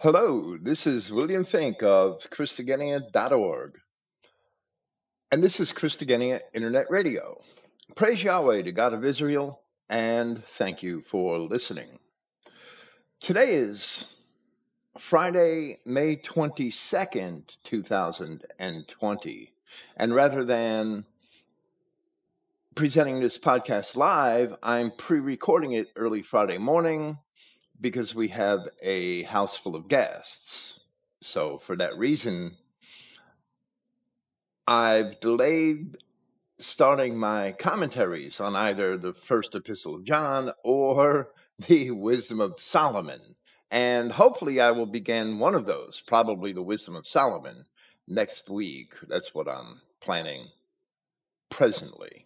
Hello, this is William Finck of Christogenea.org, and this is Christogenea Internet Radio. Praise Yahweh, the God of Israel, and thank you for listening. Today is Friday, May 22nd, 2020, and rather than presenting this podcast live, I'm pre recording it early Friday morning because we have a house full of guests. So, for that reason, I've delayed starting my commentaries on either the first epistle of John or the wisdom of Solomon. And hopefully, I will begin one of those, probably the wisdom of Solomon, next week. That's what I'm planning presently.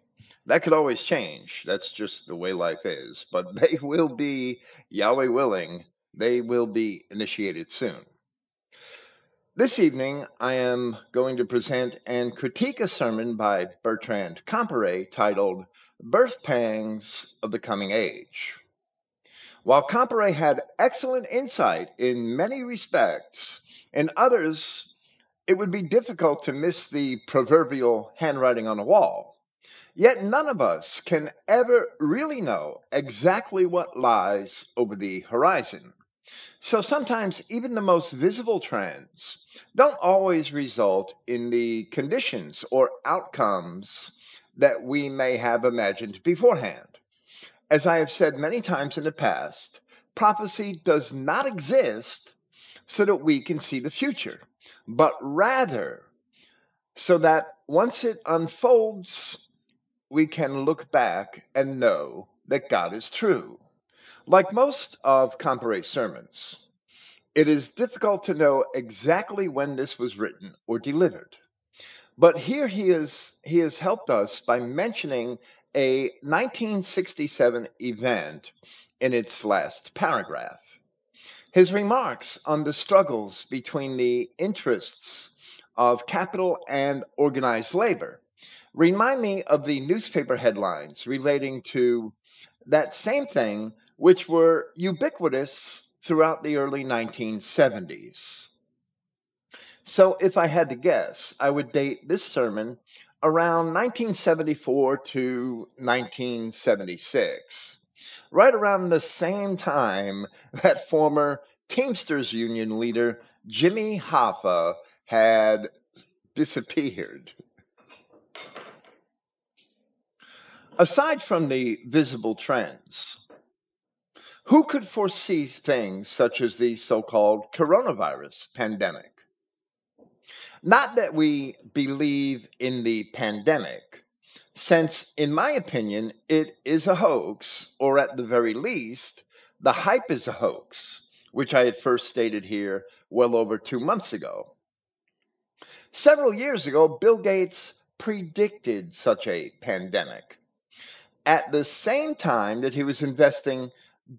That could always change. That's just the way life is. But they will be, Yahweh willing, they will be initiated soon. This evening, I am going to present and critique a sermon by Bertrand Comparet titled Birth Pangs of the Coming Age. While Comparet had excellent insight in many respects, in others, it would be difficult to miss the proverbial handwriting on the wall. Yet none of us can ever really know exactly what lies over the horizon. So sometimes even the most visible trends don't always result in the conditions or outcomes that we may have imagined beforehand. As I have said many times in the past, prophecy does not exist so that we can see the future, but rather so that once it unfolds, we can look back and know that God is true. Like most of Comparet's sermons, it is difficult to know exactly when this was written or delivered. But here he is he has helped us by mentioning a 1967 event in its last paragraph. His remarks on the struggles between the interests of capital and organized labor remind me of the newspaper headlines relating to that same thing, which were ubiquitous throughout the early 1970s. So, if I had to guess, I would date this sermon around 1974 to 1976, right around the same time that former Teamsters Union leader Jimmy Hoffa had disappeared. Aside from the visible trends, who could foresee things such as the so called coronavirus pandemic? Not that we believe in the pandemic, since, in my opinion, it is a hoax, or at the very least, the hype is a hoax, which I had first stated here well over two months ago. Several years ago, Bill Gates predicted such a pandemic at the same time that he was investing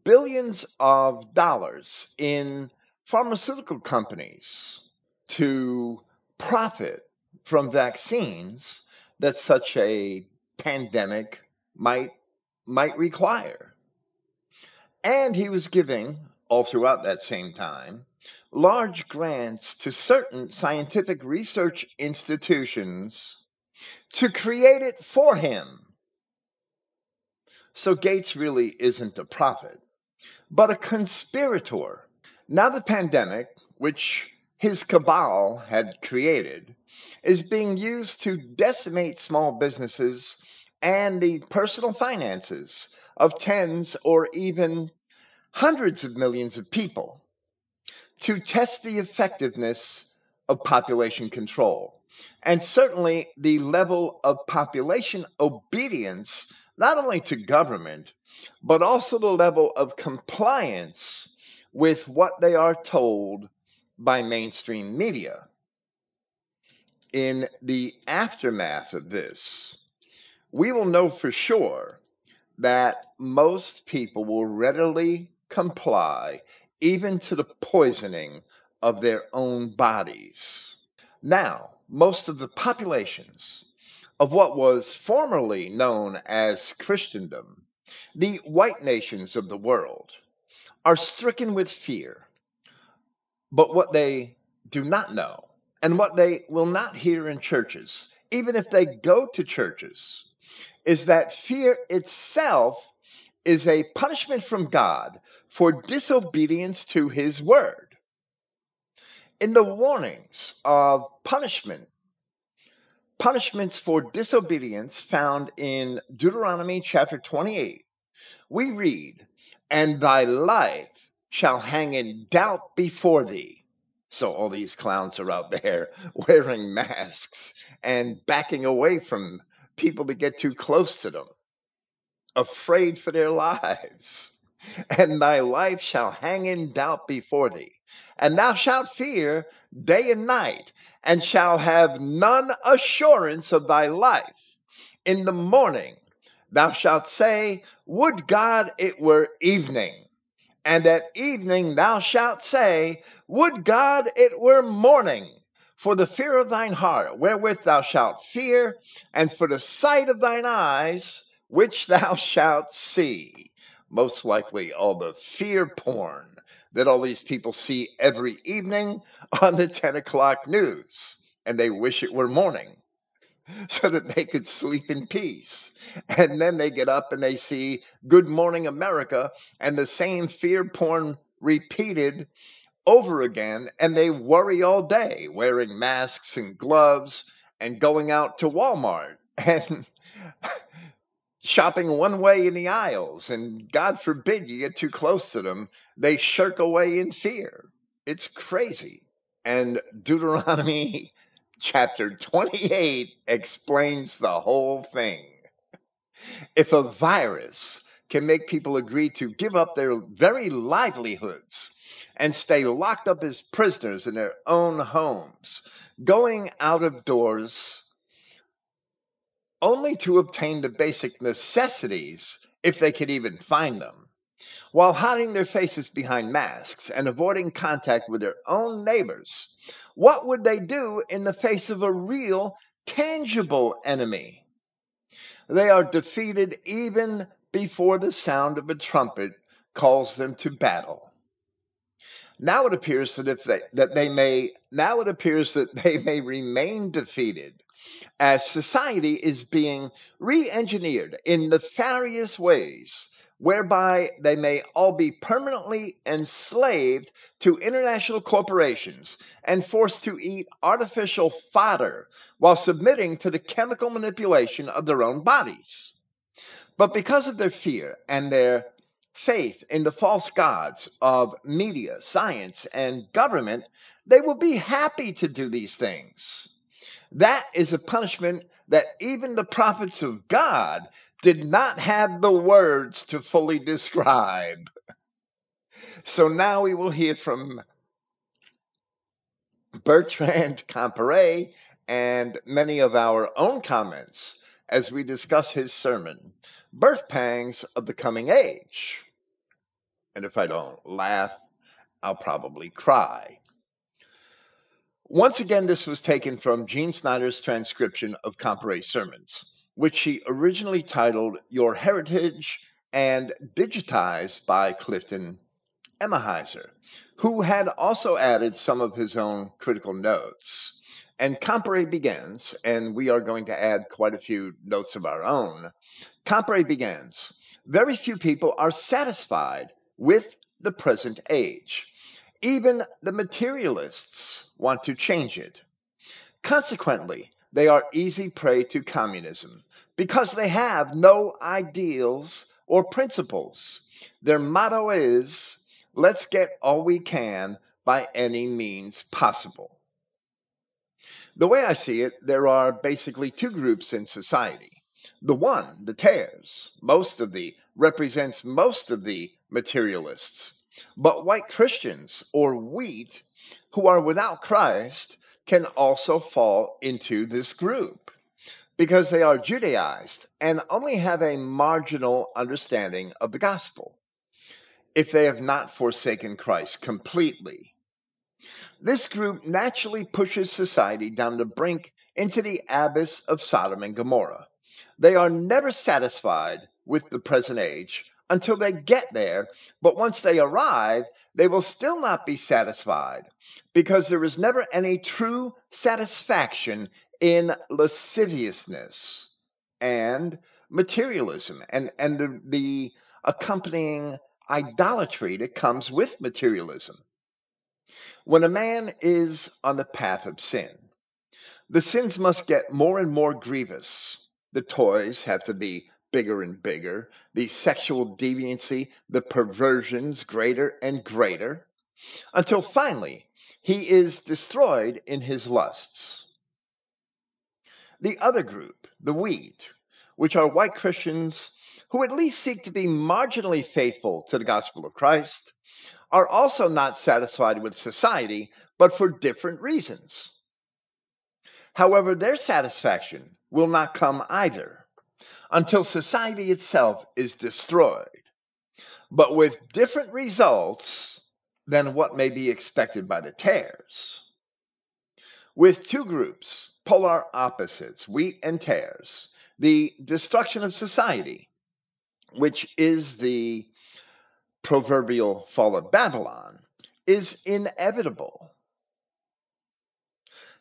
billions of dollars in pharmaceutical companies to profit from vaccines that such a pandemic might might require. And he was giving all throughout that same time large grants to certain scientific research institutions to create it for him so Gates really isn't a prophet, but a conspirator. Now, the pandemic, which his cabal had created, is being used to decimate small businesses and the personal finances of tens or even hundreds of millions of people to test the effectiveness of population control and certainly the level of population obedience not only to government, but also the level of compliance with what they are told by mainstream media. In the aftermath of this, we will know for sure that most people will readily comply, even to the poisoning of their own bodies. Now, most of the populations of what was formerly known as Christendom, the white nations of the world are stricken with fear. But what they do not know, and what they will not hear in churches, even if they go to churches, is that fear itself is a punishment from God for disobedience to his word. In the warnings of punishment, punishments for disobedience found in Deuteronomy chapter 28, we read, And thy life shall hang in doubt before thee. So all these clowns are out there wearing masks and backing away from people to get too close to them, afraid for their lives. And thy life shall hang in doubt before thee, and thou shalt fear day and night, and shall have none assurance of thy life. In the morning thou shalt say, Would God it were evening and at evening thou shalt say, Would God it were morning! For the fear of thine heart, wherewith thou shalt fear, and for the sight of thine eyes, which thou shalt see. Most likely, all the fear porn that all these people see every evening on the 10 o'clock news, and they wish it were morning so that they could sleep in peace. And then they get up and they see Good Morning America and the same fear porn repeated over again, and they worry all day, wearing masks and gloves and going out to Walmart and shopping one way in the aisles. And God forbid you get too close to them, they shirk away in fear. It's crazy. And Deuteronomy chapter 28 explains the whole thing. If a virus can make people agree to give up their very livelihoods and stay locked up as prisoners in their own homes, going out of doors only to obtain the basic necessities if they could even find them, while hiding their faces behind masks and avoiding contact with their own neighbors, what would they do in the face of a real, tangible enemy? They are defeated even before the sound of a trumpet calls them to battle. Now it appears that if they that they may now it appears that they may remain defeated as society is being re-engineered in nefarious ways whereby they may all be permanently enslaved to international corporations and forced to eat artificial fodder while submitting to the chemical manipulation of their own bodies. But because of their fear and their faith in the false gods of media, science, and government, they will be happy to do these things. That is a punishment that even the prophets of God did not have the words to fully describe. So now we will hear from Bertrand Comparet and many of our own comments as we discuss his sermon, Birth Pangs of the Coming Age. And if I don't laugh, I'll probably cry. Once again, this was taken from Gene Snyder's transcription of Comparet's sermons which she originally titled Your Heritage and digitized by Clifton Emahiser, who had also added some of his own critical notes. And Comparet begins, and we are going to add quite a few notes of our own. Comparet begins Very few people are satisfied with the present age. Even the materialists want to change it. Consequently, they are easy prey to communism because they have no ideals or principles. Their motto is let's get all we can by any means possible. The way I see it, there are basically two groups in society. The one, the tares, most of the represents most of the materialists. But white Christians or wheat who are without Christ can also fall into this group because they are Judaized and only have a marginal understanding of the gospel if they have not forsaken Christ completely. This group naturally pushes society down the brink into the abyss of Sodom and Gomorrah. They are never satisfied with the present age until they get there, but once they arrive, they will still not be satisfied because there is never any true satisfaction in lasciviousness and materialism and, and the, the accompanying idolatry that comes with materialism. When a man is on the path of sin, the sins must get more and more grievous. The toys have to be bigger and bigger, the sexual deviancy, the perversions greater and greater, until finally he is destroyed in his lusts. The other group, the weed, which are white Christians who at least seek to be marginally faithful to the gospel of Christ, are also not satisfied with society, but for different reasons. However, their satisfaction will not come either until society itself is destroyed, but with different results than what may be expected by the tares. With two groups, polar opposites, wheat and tares, the destruction of society, which is the proverbial fall of Babylon, is inevitable.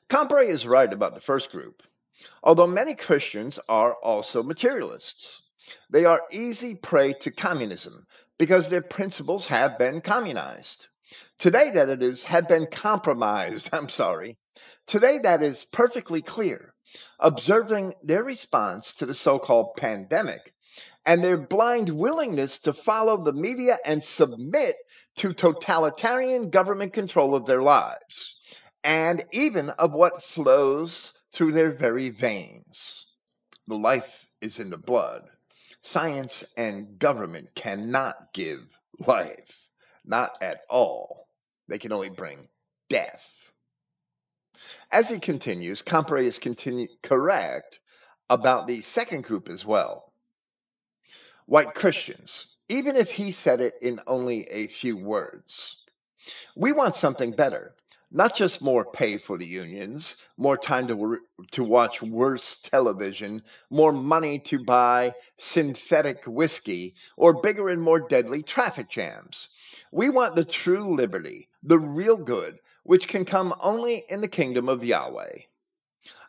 Comparet is right about the first group, although many Christians are also materialists. They are easy prey to communism because their principles have been communized. Today, that it is, have been compromised. I'm sorry. Today, that is perfectly clear, observing their response to the so called pandemic and their blind willingness to follow the media and submit to totalitarian government control of their lives and even of what flows through their very veins. The life is in the blood. Science and government cannot give life, not at all. They can only bring death. As he continues, Comparet is correct about the second group as well. White Christians, even if he said it in only a few words. We want something better not just more pay for the unions, more time to, to watch worse television, more money to buy synthetic whiskey, or bigger and more deadly traffic jams. We want the true liberty, the real good, which can come only in the kingdom of Yahweh.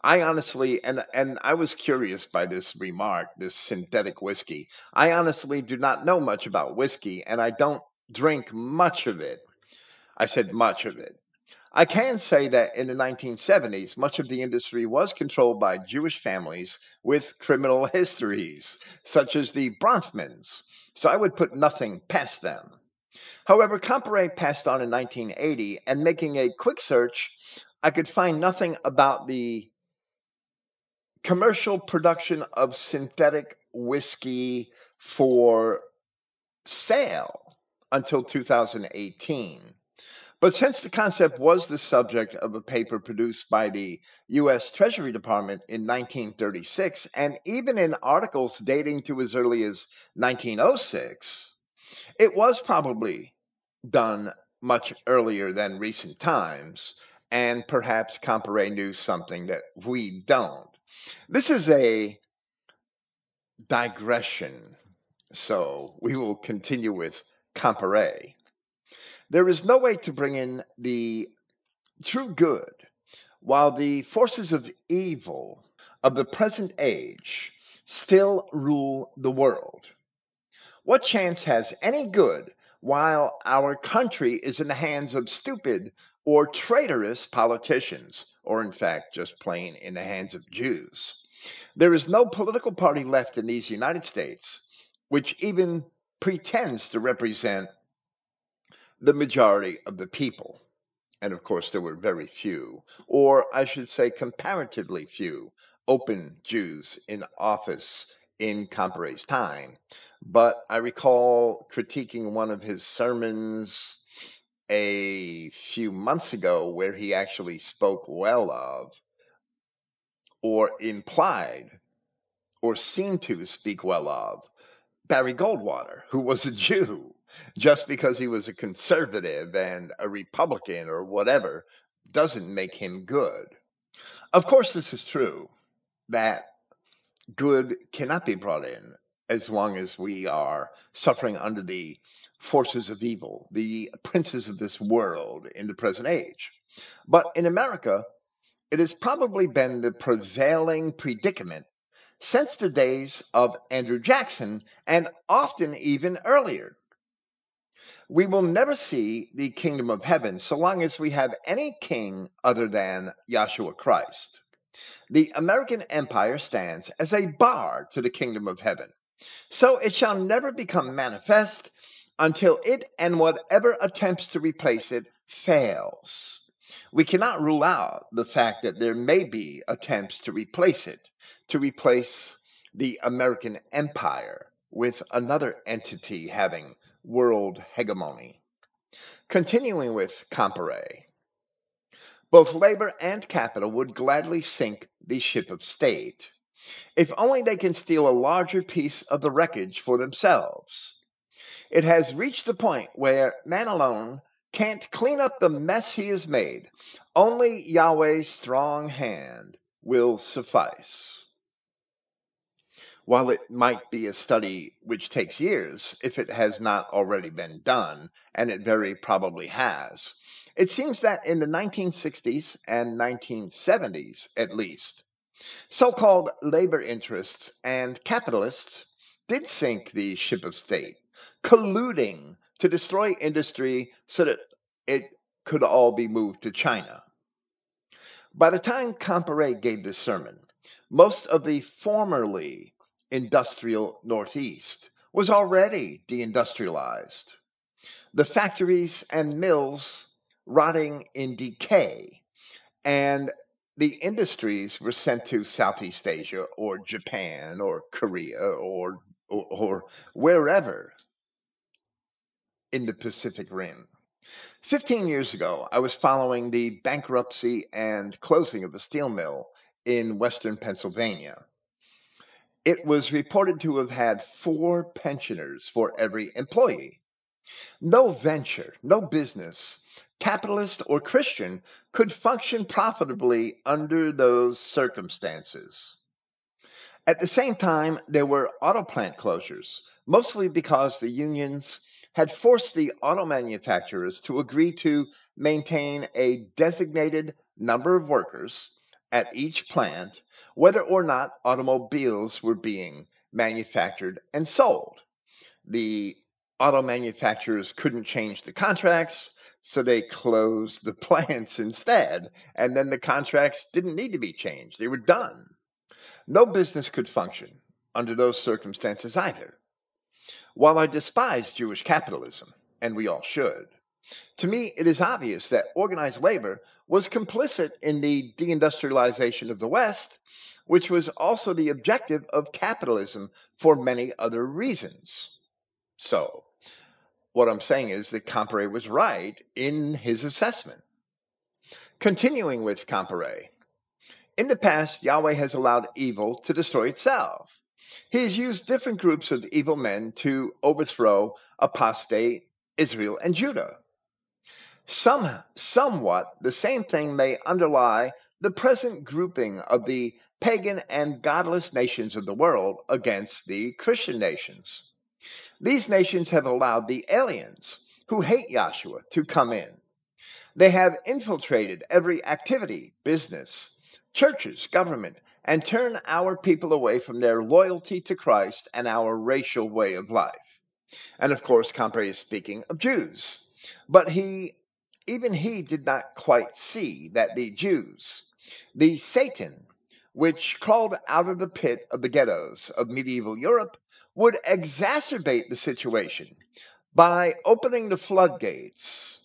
I honestly, and, and I was curious by this remark, this synthetic whiskey. I honestly do not know much about whiskey, and I don't drink much of it. I said much of it. I can say that in the 1970s, much of the industry was controlled by Jewish families with criminal histories, such as the Bronfmans, so I would put nothing past them. However, Comparet passed on in 1980, and making a quick search, I could find nothing about the commercial production of synthetic whiskey for sale until 2018. But since the concept was the subject of a paper produced by the U.S. Treasury Department in 1936, and even in articles dating to as early as 1906, it was probably done much earlier than recent times, and perhaps Comparet knew something that we don't. This is a digression, so we will continue with Comparet. There is no way to bring in the true good while the forces of evil of the present age still rule the world. What chance has any good while our country is in the hands of stupid or traitorous politicians, or in fact, just plain in the hands of Jews? There is no political party left in these United States which even pretends to represent the majority of the people. And of course, there were very few, or I should say, comparatively few, open Jews in office in Comparet's time. But I recall critiquing one of his sermons a few months ago where he actually spoke well of, or implied, or seemed to speak well of, Barry Goldwater, who was a Jew just because he was a conservative and a Republican or whatever doesn't make him good. Of course, this is true that good cannot be brought in as long as we are suffering under the forces of evil, the princes of this world in the present age. But in America, it has probably been the prevailing predicament since the days of Andrew Jackson and often even earlier. We will never see the kingdom of heaven so long as we have any king other than Yahshua Christ. The American empire stands as a bar to the kingdom of heaven. So it shall never become manifest until it and whatever attempts to replace it fails. We cannot rule out the fact that there may be attempts to replace it, to replace the American empire with another entity having world hegemony. Continuing with Comparet, both labor and capital would gladly sink the ship of state, if only they can steal a larger piece of the wreckage for themselves. It has reached the point where man alone can't clean up the mess he has made. Only Yahweh's strong hand will suffice. While it might be a study which takes years, if it has not already been done, and it very probably has, it seems that in the 1960s and 1970s, at least, so called labor interests and capitalists did sink the ship of state, colluding to destroy industry so that it could all be moved to China. By the time Comparet gave this sermon, most of the formerly industrial Northeast was already deindustrialized. The factories and mills rotting in decay, and the industries were sent to Southeast Asia or Japan or Korea or, or, or wherever in the Pacific Rim. 15 years ago, I was following the bankruptcy and closing of a steel mill in western Pennsylvania. It was reported to have had four pensioners for every employee. No venture, no business, capitalist or Christian, could function profitably under those circumstances. At the same time, there were auto plant closures, mostly because the unions had forced the auto manufacturers to agree to maintain a designated number of workers at each plant, whether or not automobiles were being manufactured and sold. The auto manufacturers couldn't change the contracts, so they closed the plants instead, and then the contracts didn't need to be changed. They were done. No business could function under those circumstances either. While I despise Jewish capitalism, and we all should, to me it is obvious that organized labor was complicit in the deindustrialization of the West, which was also the objective of capitalism for many other reasons. So, what I'm saying is that Comparet was right in his assessment. Continuing with Comparet, in the past, Yahweh has allowed evil to destroy itself. He has used different groups of evil men to overthrow apostate Israel and Judah. Some, somewhat the same thing may underlie the present grouping of the pagan and godless nations of the world against the Christian nations. These nations have allowed the aliens who hate Yahshua to come in. They have infiltrated every activity, business, churches, government, and turn our people away from their loyalty to Christ and our racial way of life. And of course, Comparet is speaking of Jews. But he, even he did not quite see that the Jews, the Satan, which crawled out of the pit of the ghettos of medieval Europe, would exacerbate the situation by opening the floodgates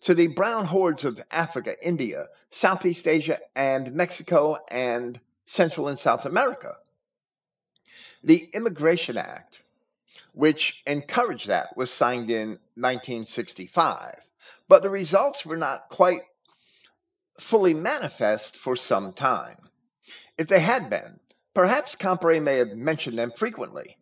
to the brown hordes of Africa, India, Southeast Asia, and Mexico and Central and South America. The Immigration Act, which encouraged that, was signed in 1965, but the results were not quite fully manifest for some time. If they had been, perhaps Comparet may have mentioned them frequently.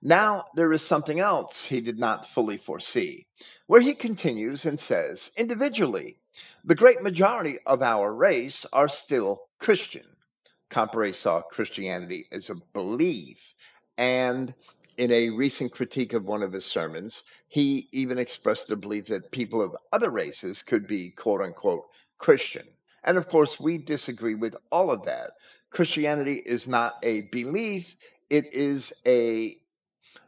Now there is something else he did not fully foresee, where he continues and says, individually, the great majority of our race are still Christian. Comparet saw Christianity as a belief and In a recent critique of one of his sermons, he even expressed the belief that people of other races could be quote unquote Christian. And of course, we disagree with all of that. Christianity is not a belief, it is a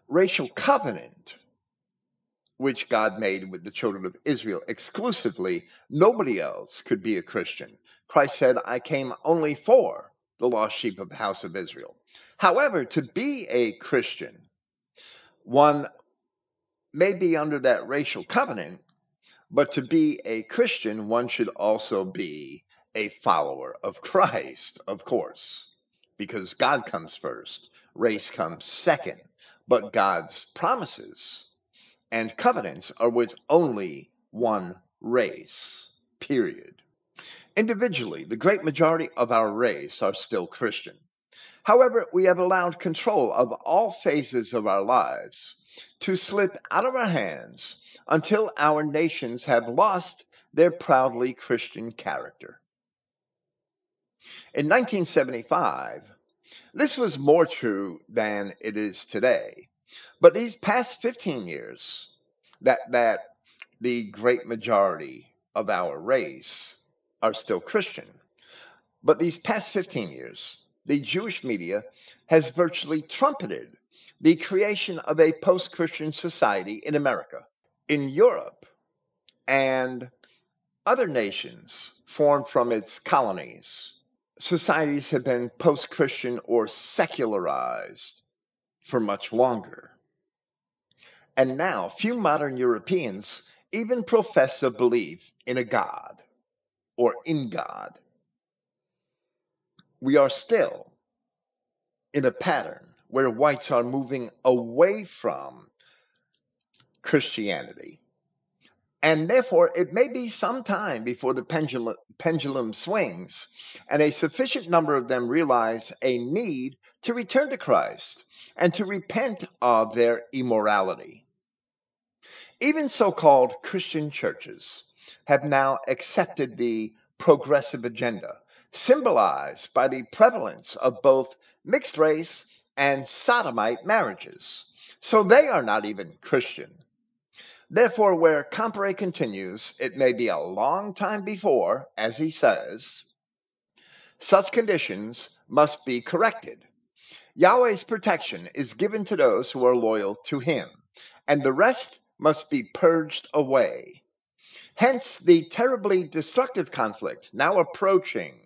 racial covenant which God made with the children of Israel exclusively. Nobody else could be a Christian. Christ said, I came only for the lost sheep of the house of Israel. However, to be a Christian, one may be under that racial covenant, but to be a Christian, one should also be a follower of Christ, of course, because God comes first, race comes second. But God's promises and covenants are with only one race, period. Individually, the great majority of our race are still Christian. However, we have allowed control of all phases of our lives to slip out of our hands until our nations have lost their proudly Christian character. In 1975, this was more true than it is today. But these past 15 years, that, that the great majority of our race are still Christian. But these past 15 years, the Jewish media has virtually trumpeted the creation of a post Christian society in America. In Europe and other nations formed from its colonies, societies have been post Christian or secularized for much longer. And now, few modern Europeans even profess a belief in a God or in God. We are still in a pattern where whites are moving away from Christianity. And therefore, it may be some time before the pendulum, pendulum swings and a sufficient number of them realize a need to return to Christ and to repent of their immorality. Even so called Christian churches have now accepted the progressive agenda, symbolized by the prevalence of both mixed race and sodomite marriages. So they are not even Christian. Therefore, where Comparet continues, it may be a long time before, as he says, such conditions must be corrected. Yahweh's protection is given to those who are loyal to him, and the rest must be purged away. Hence, the terribly destructive conflict now approaching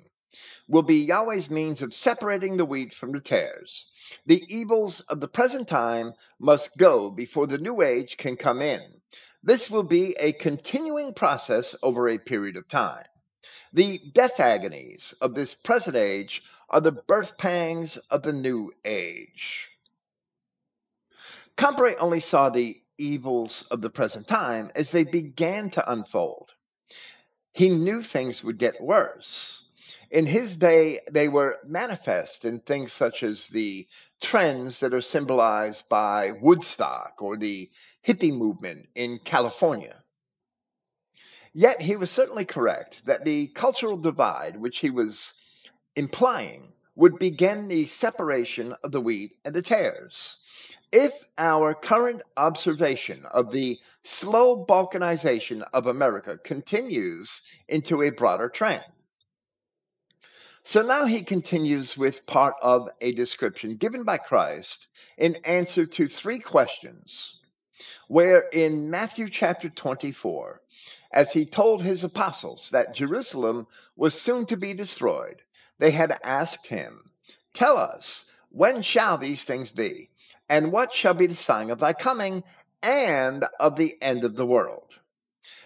will be Yahweh's means of separating the wheat from the tares. The evils of the present time must go before the new age can come in. This will be a continuing process over a period of time. The death agonies of this present age are the birth pangs of the new age. Comparet only saw the evils of the present time as they began to unfold. He knew things would get worse. In his day, they were manifest in things such as the trends that are symbolized by Woodstock or the hippie movement in California. Yet he was certainly correct that the cultural divide, which he was implying, would begin the separation of the wheat and the tares if our current observation of the slow balkanization of America continues into a broader trend. So now he continues with part of a description given by Christ in answer to three questions, where in Matthew chapter 24, as he told his apostles that Jerusalem was soon to be destroyed, they had asked him, Tell us, when shall these things be? And what shall be the sign of thy coming and of the end of the world?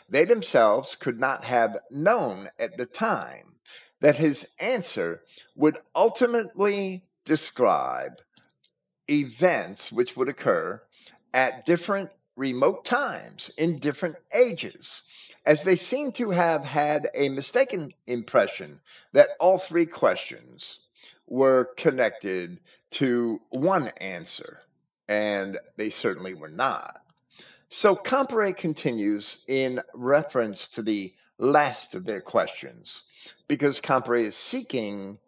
They themselves could not have known at the time that his answer would ultimately describe events which would occur at different remote times in different ages, as they seem to have had a mistaken impression that all three questions were connected to one answer and they certainly were not. So Comparet continues in reference to the last of their questions, because Comparet is seeking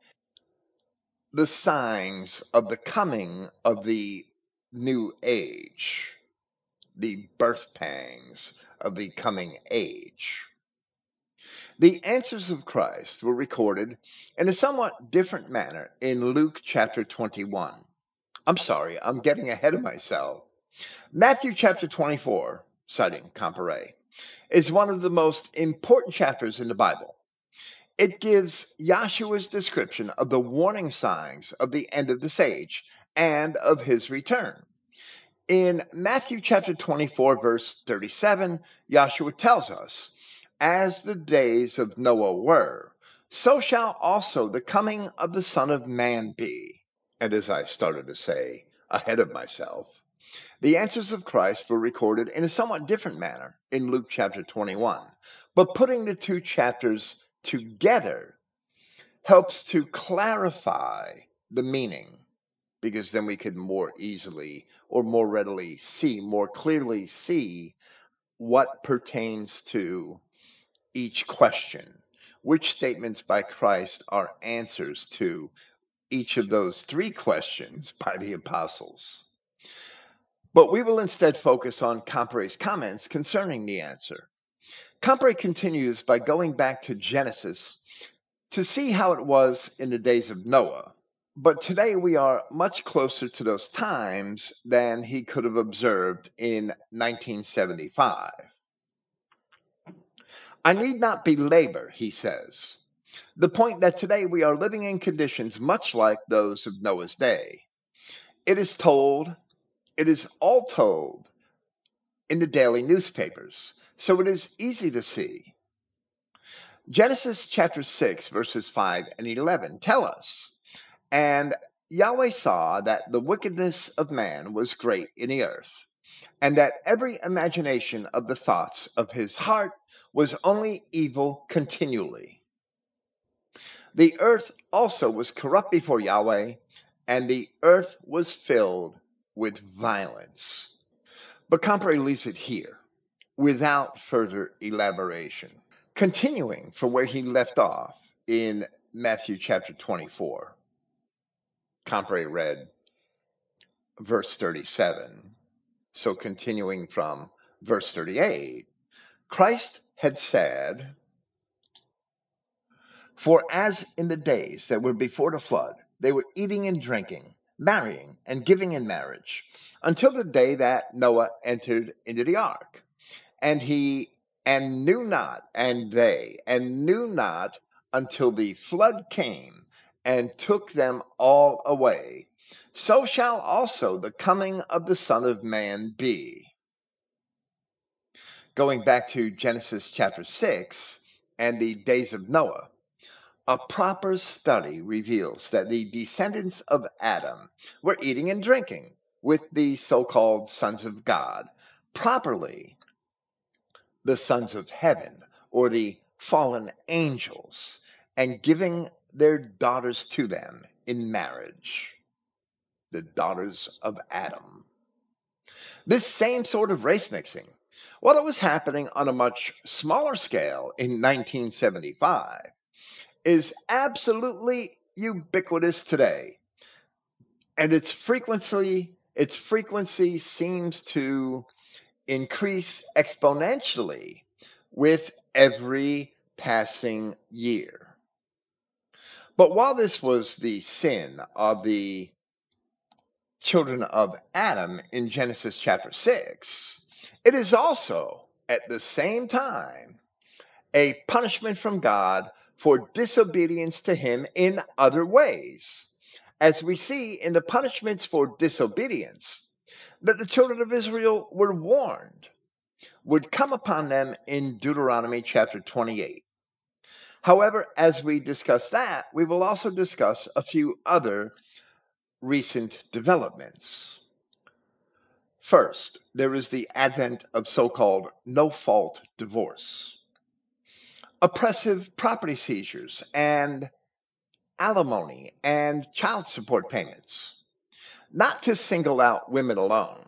the signs of the coming of the new age, the birth pangs of the coming age. The answers of Christ were recorded in a somewhat different manner in Luke chapter 21. I'm sorry, I'm getting ahead of myself. Matthew chapter 24, citing Comparet, is one of the most important chapters in the Bible. It gives Yahshua's description of the warning signs of the end of this age and of his return. In Matthew chapter 24, verse 37, Yahshua tells us, As the days of Noah were, so shall also the coming of the Son of Man be. And as I started to say, ahead of myself, the answers of Christ were recorded in a somewhat different manner in Luke chapter 21. But putting the two chapters together helps to clarify the meaning because then we could more easily or more readily see, more clearly see what pertains to each question. Which statements by Christ are answers to each of those three questions by the apostles? But we will instead focus on Comparet's comments concerning the answer. Comparet continues by going back to Genesis to see how it was in the days of Noah. But today we are much closer to those times than he could have observed in 1975. I need not belabor, he says, the point that today we are living in conditions much like those of Noah's day. It is told, it is all told in the daily newspapers, so it is easy to see. Genesis chapter 6, verses 5 and 11 tell us, And Yahweh saw that the wickedness of man was great in the earth, and that every imagination of the thoughts of his heart was only evil continually. The earth also was corrupt before Yahweh, and the earth was filled with violence. But Comparet leaves it here without further elaboration. Continuing from where he left off in Matthew chapter 24, Comparet read verse 37. So continuing from verse 38, Christ had said, For as in the days that were before the flood, they were eating and drinking, marrying and giving in marriage, until the day that Noah entered into the ark. And he and knew not, and they, and knew not until the flood came and took them all away. So shall also the coming of the Son of Man be. Going back to Genesis chapter 6 and the days of Noah, a proper study reveals that the descendants of Adam were eating and drinking with the so called sons of God, properly. The sons of heaven or the fallen angels, and giving their daughters to them in marriage, the daughters of Adam. This same sort of race mixing, while it was happening on a much smaller scale in 1975, is absolutely ubiquitous today. And its frequency, its frequency seems to increase exponentially with every passing year. But while this was the sin of the children of Adam in Genesis chapter 6, it is also at the same time a punishment from God for disobedience to Him in other ways. As we see in the punishments for disobedience, that the children of Israel were warned would come upon them in Deuteronomy chapter 28. However, as we discuss that, we will also discuss a few other recent developments. First, there is the advent of so called no fault divorce, oppressive property seizures, and alimony and child support payments not to single out women alone,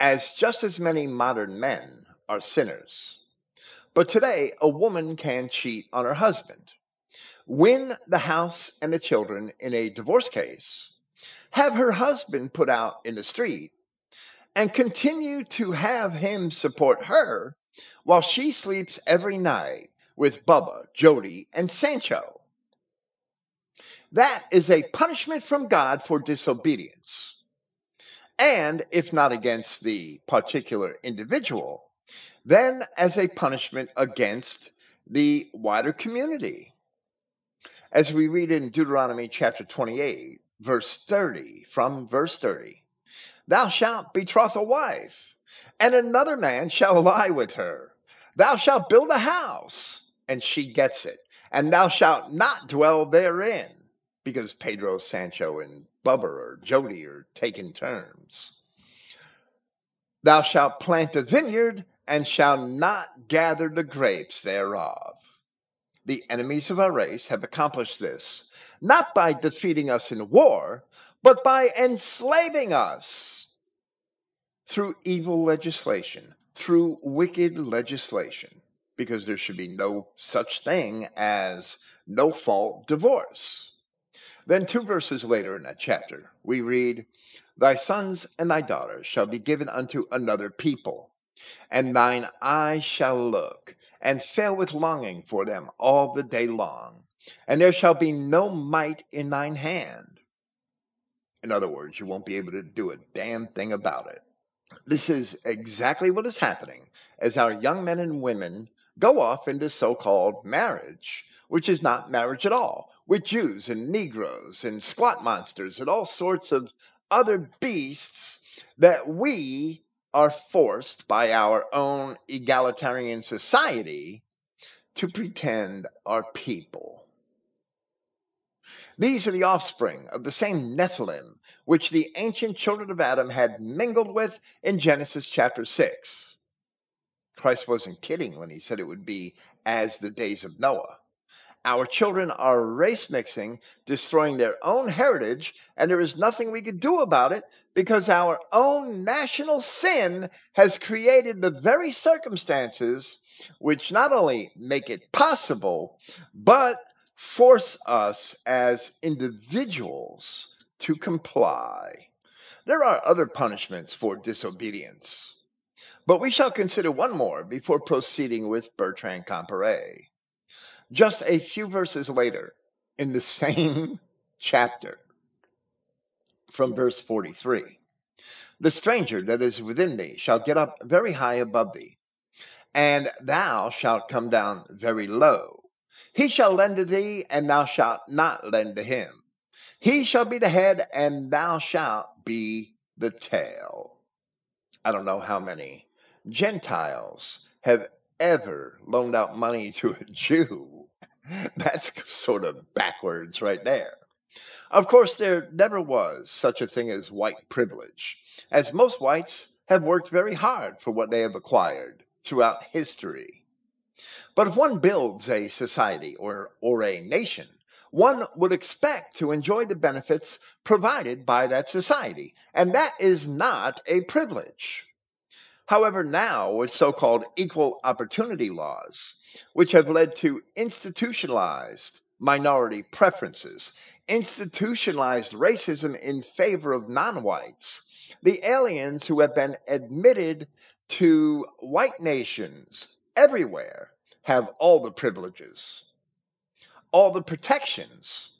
as just as many modern men are sinners. But today, a woman can cheat on her husband, win the house and the children in a divorce case, have her husband put out in the street, and continue to have him support her while she sleeps every night with Bubba, Jody, and Sancho. That is a punishment from God for disobedience. And if not against the particular individual, then as a punishment against the wider community. As we read in Deuteronomy chapter 28, verse 30, from verse 30, thou shalt betroth a wife, and another man shall lie with her. Thou shalt build a house, and she gets it, and thou shalt not dwell therein, because Pedro, Sancho, and Bubba or Jody are taking turns. Thou shalt plant a vineyard, and shalt not gather the grapes thereof. The enemies of our race have accomplished this, not by defeating us in war, but by enslaving us through evil legislation, through wicked legislation, because there should be no such thing as no fault divorce. Then, two verses later in that chapter, we read, Thy sons and thy daughters shall be given unto another people and thine eyes shall look and fail with longing for them all the day long, and there shall be no might in thine hand. In other words, you won't be able to do a damn thing about it. This is exactly what is happening as our young men and women go off into so called marriage, which is not marriage at all, with Jews and Negroes and squat monsters and all sorts of other beasts that we are forced by our own egalitarian society to pretend are people. These are the offspring of the same Nephilim which the ancient children of Adam had mingled with in Genesis chapter 6. Christ wasn't kidding when he said it would be as the days of Noah. Our children are race mixing, destroying their own heritage, and there is nothing we can do about it because our own national sin has created the very circumstances which not only make it possible, but force us as individuals to comply. There are other punishments for disobedience, but we shall consider one more before proceeding with Bertrand Comparet. Just a few verses later, in the same chapter, from verse 43. The stranger that is within thee shall get up very high above thee, and thou shalt come down very low. He shall lend to thee, and thou shalt not lend to him. He shall be the head, and thou shalt be the tail. I don't know how many Gentiles have ever loaned out money to a Jew. That's sort of backwards right there. Of course, there never was such a thing as white privilege, as most whites have worked very hard for what they have acquired throughout history. But if one builds a society or, or a nation, one would expect to enjoy the benefits provided by that society, and that is not a privilege. However, now with so called equal opportunity laws, which have led to institutionalized minority preferences institutionalized racism in favor of non whites, the aliens who have been admitted to white nations everywhere have all the privileges, all the protections,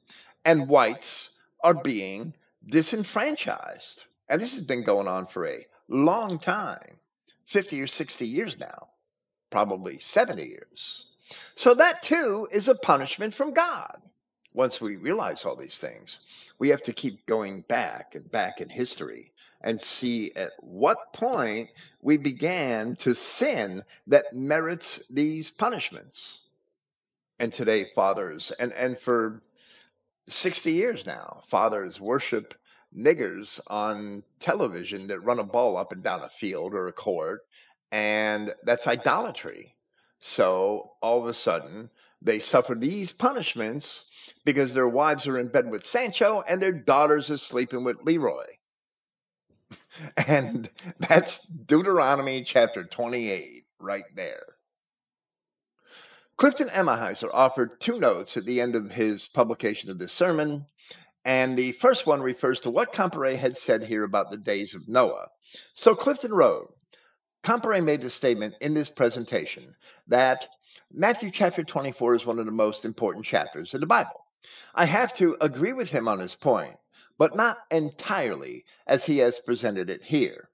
and whites are being disenfranchised. And this has been going on for a long time 50 or 60 years now, probably 70 years. So that too is a punishment from God once we realize all these things, we have to keep going back and back in history and see at what point we began to sin that merits these punishments. And today, fathers, and, and for 60 years now, fathers worship niggers on television that run a ball up and down a field or a court, and that's idolatry. So all of a sudden, they suffer these punishments because their wives are in bed with Sancho and their daughters are sleeping with Leroy. And that's Deuteronomy chapter 28 right there. Clifton Emahiser offered two notes at the end of his publication of this sermon, And the first one refers to what Comparet had said here about the days of Noah. So Clifton wrote, Comparet made the statement in this presentation that Matthew chapter 24 is one of the most important chapters in the Bible. I have to agree with him on his point, but not entirely as he has presented it here.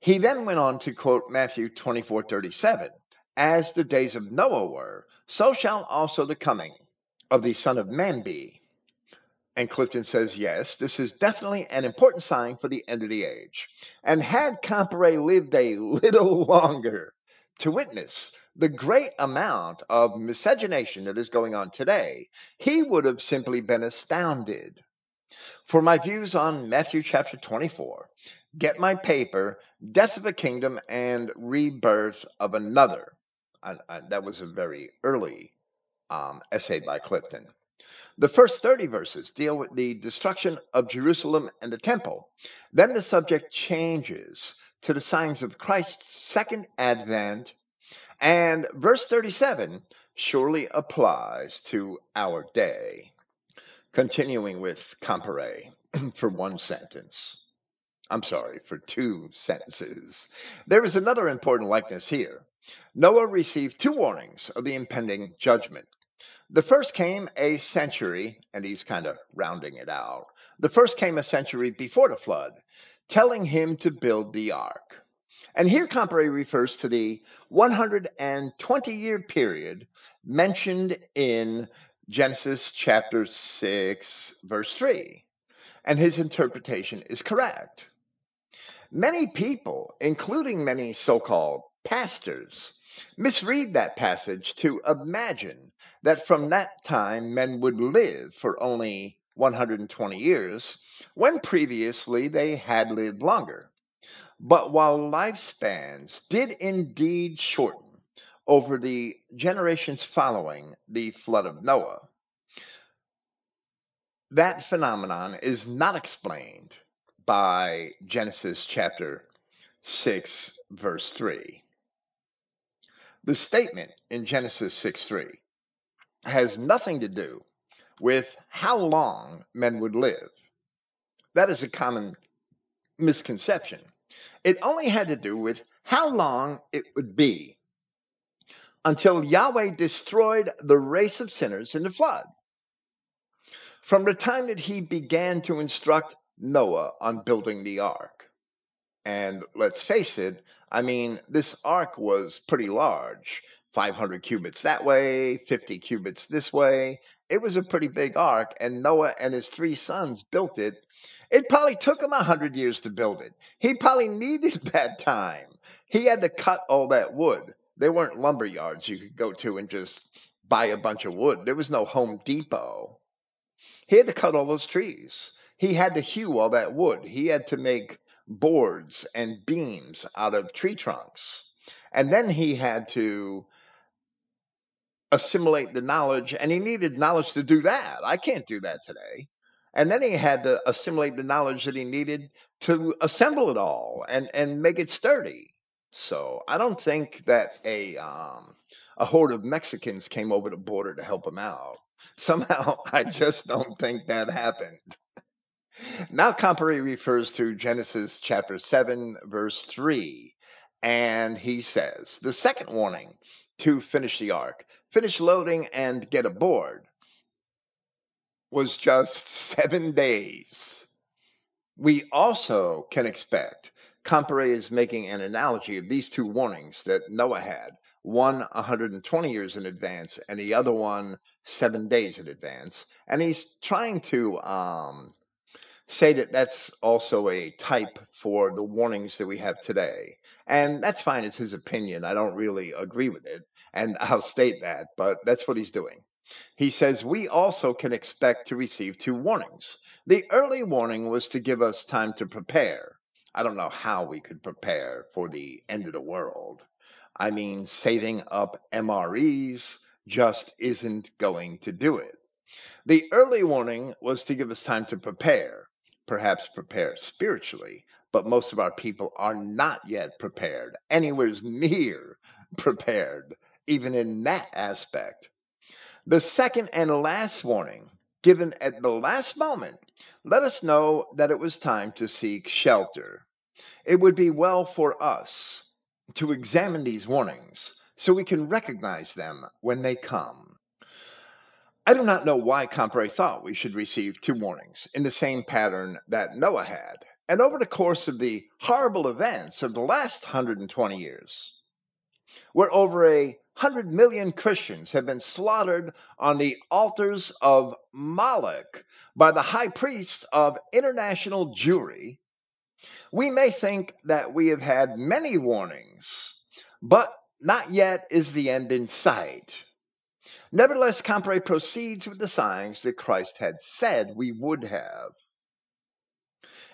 He then went on to quote Matthew 24 37 As the days of Noah were, so shall also the coming of the Son of Man be. And Clifton says, yes, this is definitely an important sign for the end of the age. And had Comparet lived a little longer to witness the great amount of miscegenation that is going on today, he would have simply been astounded. For my views on Matthew chapter 24, get my paper, Death of a Kingdom and Rebirth of Another. I, I, that was a very early um, essay by Clifton. The first 30 verses deal with the destruction of Jerusalem and the temple. Then the subject changes to the signs of Christ's second advent, and verse 37 surely applies to our day. Continuing with Comparet for one sentence. I'm sorry, for two sentences. There is another important likeness here. Noah received two warnings of the impending judgment. The first came a century, and he's kind of rounding it out. The first came a century before the flood, telling him to build the ark. And here Comparet refers to the 120 year period mentioned in Genesis chapter 6, verse 3. And his interpretation is correct. Many people, including many so called pastors, misread that passage to imagine that from that time men would live for only 120 years, when previously they had lived longer. But while lifespans did indeed shorten over the generations following the flood of Noah, that phenomenon is not explained by Genesis chapter 6, verse 3. The statement in Genesis 6 3 has nothing to do with how long men would live. That is a common misconception. It only had to do with how long it would be until Yahweh destroyed the race of sinners in the flood. From the time that he began to instruct Noah on building the ark. And let's face it, I mean, this ark was pretty large 500 cubits that way, 50 cubits this way. It was a pretty big ark, and Noah and his three sons built it. It probably took him a 100 years to build it. He probably needed that time. He had to cut all that wood. There weren't lumber yards you could go to and just buy a bunch of wood. There was no Home Depot. He had to cut all those trees he had to hew all that wood. He had to make boards and beams out of tree trunks. And then he had to assimilate the knowledge, and he needed knowledge to do that. I can't do that today. And then he had to assimilate the knowledge that he needed to assemble it all and, and make it sturdy. So I don't think that a um, a horde of Mexicans came over the border to help him out. Somehow, I just don't think that happened. Now, Comparet refers to Genesis chapter 7, verse 3, and he says, The second warning to finish the ark, finish loading and get aboard, was just seven days. We also can expect, Comparet is making an analogy of these two warnings that Noah had one 120 years in advance and the other one seven days in advance. And he's trying to um, say that that's also a type for the warnings that we have today. And that's fine, it's his opinion. I don't really agree with it. And I'll state that, but that's what he's doing. He says, We also can expect to receive two warnings. The early warning was to give us time to prepare. I don't know how we could prepare for the end of the world. I mean, saving up MREs just isn't going to do it. The early warning was to give us time to prepare perhaps prepare spiritually, but most of our people are not yet prepared, anywhere near prepared, even in that aspect. The second and last warning given at the last moment, let us know that it was time to seek shelter. It would be well for us to examine these warnings so we can recognize them when they come. I do not know why Comparet thought we should receive two warnings in the same pattern that Noah had, and over the course of the horrible events of the last 120 years, where over a hundred million Christians have been slaughtered on the altars of Moloch by the high priest of international Jewry, we may think that we have had many warnings, but not yet is the end in sight. Nevertheless, Comparet proceeds with the signs that Christ had said we would have.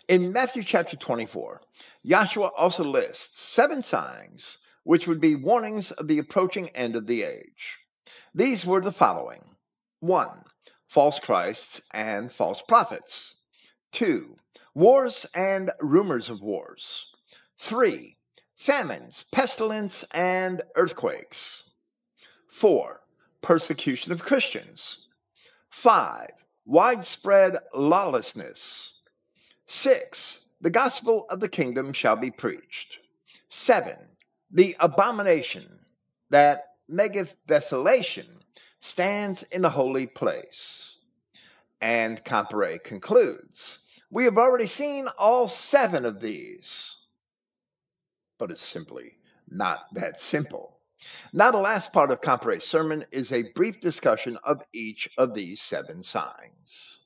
In Matthew chapter 24, Joshua also lists seven signs which would be warnings of the approaching end of the age. These were the following 1. False Christs and false prophets. 2. Wars and rumors of wars. 3. Famines, pestilence, and earthquakes. 4 persecution of Christians. Five, widespread lawlessness. Six, the gospel of the kingdom shall be preached. Seven, the abomination that maketh desolation stands in the holy place. And Comparet concludes, we have already seen all seven of these. But it's simply not that simple. Now, the last part of Comparet's sermon is a brief discussion of each of these seven signs.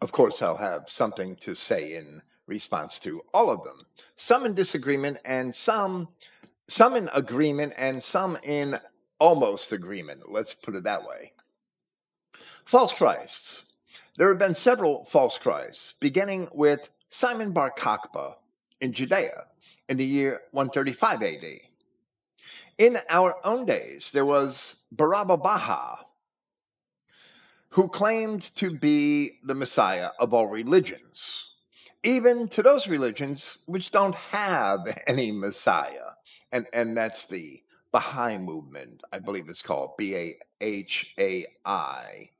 Of course, I'll have something to say in response to all of them, some in disagreement and some some in agreement and some in almost agreement. Let's put it that way. False Christs. There have been several false Christs, beginning with Simon Bar Kokhba in Judea in the year 135 AD. In our own days, there was Baraba Baha, who claimed to be the Messiah of all religions, even to those religions which don't have any Messiah. And, and that's the Baha'i movement, I believe it's called B A H A I.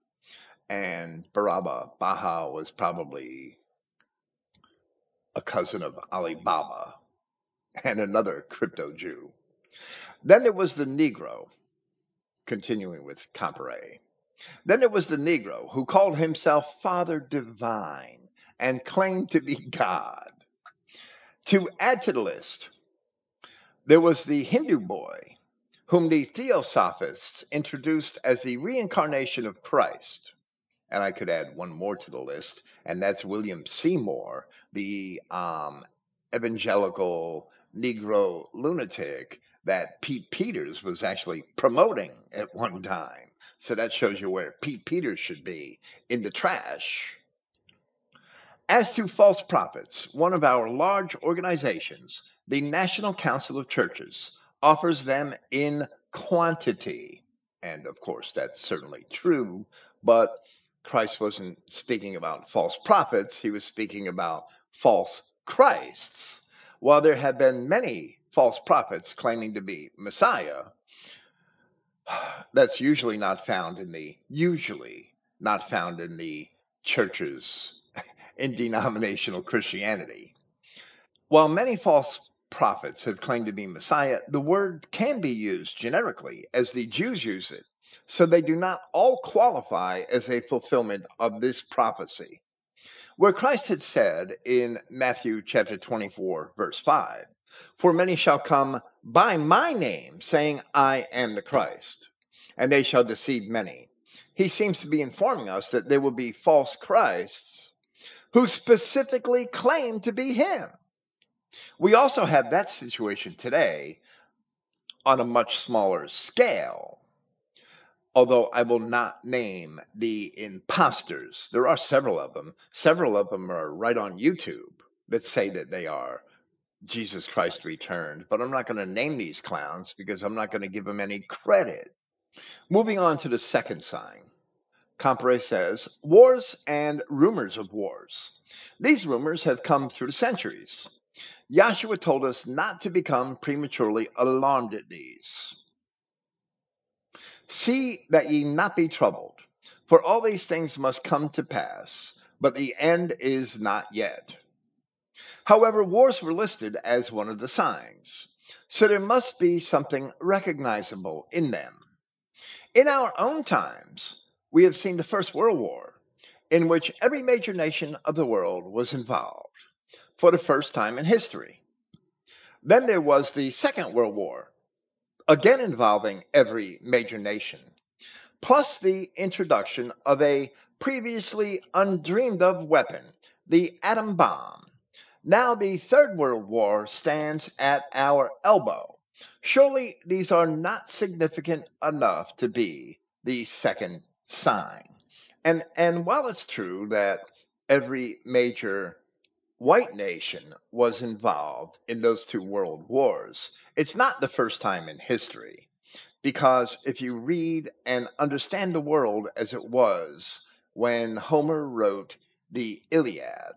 And Baraba Baha was probably a cousin of Ali Baba and another crypto Jew. Then there was the Negro, continuing with Comparet. Then there was the Negro who called himself Father Divine and claimed to be God. To add to the list, there was the Hindu boy whom the Theosophists introduced as the reincarnation of Christ. And I could add one more to the list, and that's William Seymour, the um, evangelical Negro lunatic that Pete Peters was actually promoting at one time. So that shows you where Pete Peters should be in the trash. As to false prophets, one of our large organizations, the National Council of Churches, offers them in quantity. And of course, that's certainly true, but Christ wasn't speaking about false prophets, he was speaking about false Christs. While there have been many false prophets claiming to be Messiah, that's usually not found in the usually not found in the churches in denominational Christianity. While many false prophets have claimed to be Messiah, the word can be used generically as the Jews use it, so they do not all qualify as a fulfillment of this prophecy. Where Christ had said in Matthew chapter 24, verse 5, for many shall come by my name, saying, I am the Christ, and they shall deceive many. He seems to be informing us that there will be false Christs who specifically claim to be him. We also have that situation today on a much smaller scale. Although I will not name the imposters, there are several of them. Several of them are right on YouTube that say that they are Jesus Christ returned, but I'm not going to name these clowns because I'm not going to give them any credit. Moving on to the second sign. Comparet says, wars and rumors of wars. These rumors have come through the centuries. Joshua told us not to become prematurely alarmed at these. See that ye not be troubled, For all these things must come to pass, but the end is not yet. However, wars were listed as one of the signs, so there must be something recognizable in them. In our own times, we have seen the First World War, in which every major nation of the world was involved for the first time in history. Then there was the Second World War, again involving every major nation, plus the introduction of a previously undreamed of weapon, the atom bomb. Now the Third World War stands at our elbow. Surely these are not significant enough to be the second sign. And and while it's true that every major white nation was involved in those two world wars, it's not the first time in history. Because if you read and understand the world as it was when Homer wrote the Iliad,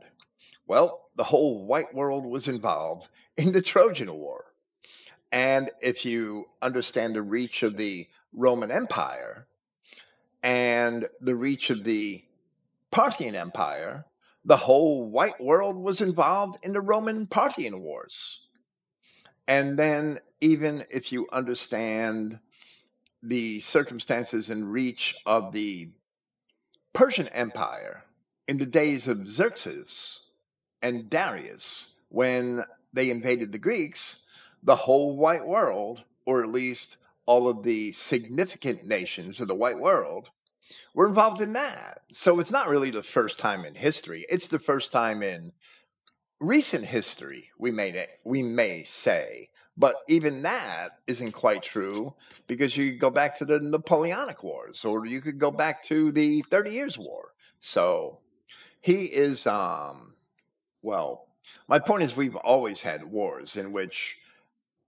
well, the whole white world was involved in the Trojan War. And if you understand the reach of the Roman Empire and the reach of the Parthian Empire, the whole white world was involved in the Roman Parthian Wars. And then, even if you understand the circumstances and reach of the Persian Empire in the days of Xerxes and Darius, when they invaded the Greeks, the whole white world, or at least all of the significant nations of the white world, were involved in that. So it's not really the first time in history. It's the first time in recent history, we may we may say. But even that isn't quite true because you could go back to the Napoleonic Wars or you could go back to the Thirty Years' War. So he is, um, well, my point is we've always had wars in which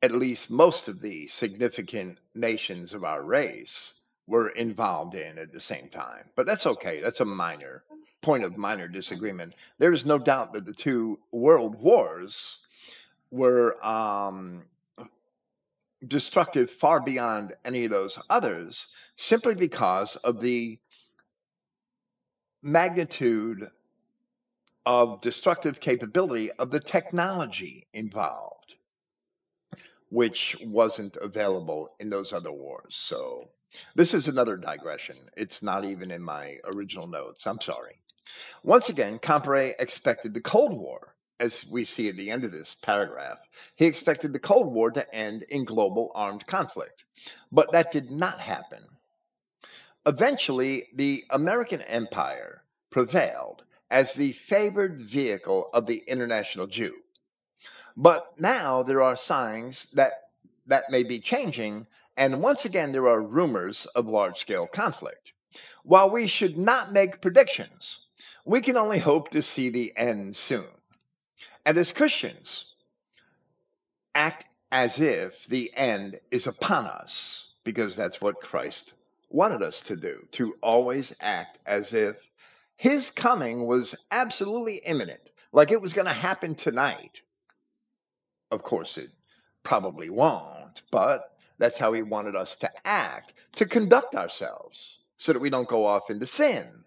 at least most of the significant nations of our race were involved in at the same time. But that's okay. That's a minor point of minor disagreement. There is no doubt that the two world wars were um, destructive far beyond any of those others simply because of the magnitude of destructive capability of the technology involved, which wasn't available in those other wars. So this is another digression. It's not even in my original notes. I'm sorry. Once again, Comparet expected the Cold War, as we see at the end of this paragraph. He expected the Cold War to end in global armed conflict, but that did not happen. Eventually, the American empire prevailed as the favored vehicle of the international Jew. But now there are signs that that may be changing, and once again there are rumors of large scale conflict. While we should not make predictions, we can only hope to see the end soon. And as Christians, act as if the end is upon us, because that's what Christ wanted us to do, to always act as if his coming was absolutely imminent, like it was going to happen tonight. Of course, it probably won't, but that's how he wanted us to act, to conduct ourselves, so that we don't go off into sin.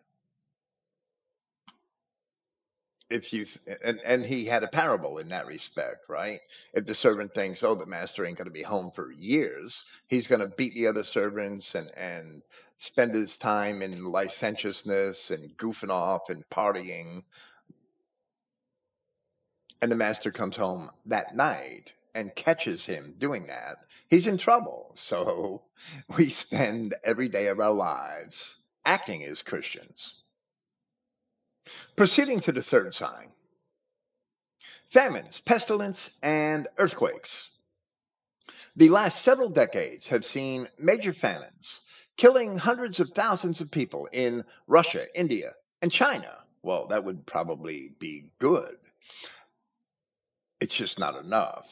If you and and he had a parable in that respect, right? If the servant thinks, "Oh, the master ain't going to be home for years," he's going to beat the other servants and and spend his time in licentiousness and goofing off and partying. And the master comes home that night and catches him doing that, he's in trouble. So we spend every day of our lives acting as Christians. Proceeding to the third sign famines, pestilence, and earthquakes. The last several decades have seen major famines killing hundreds of thousands of people in Russia, India, and China. Well, that would probably be good. It's just not enough.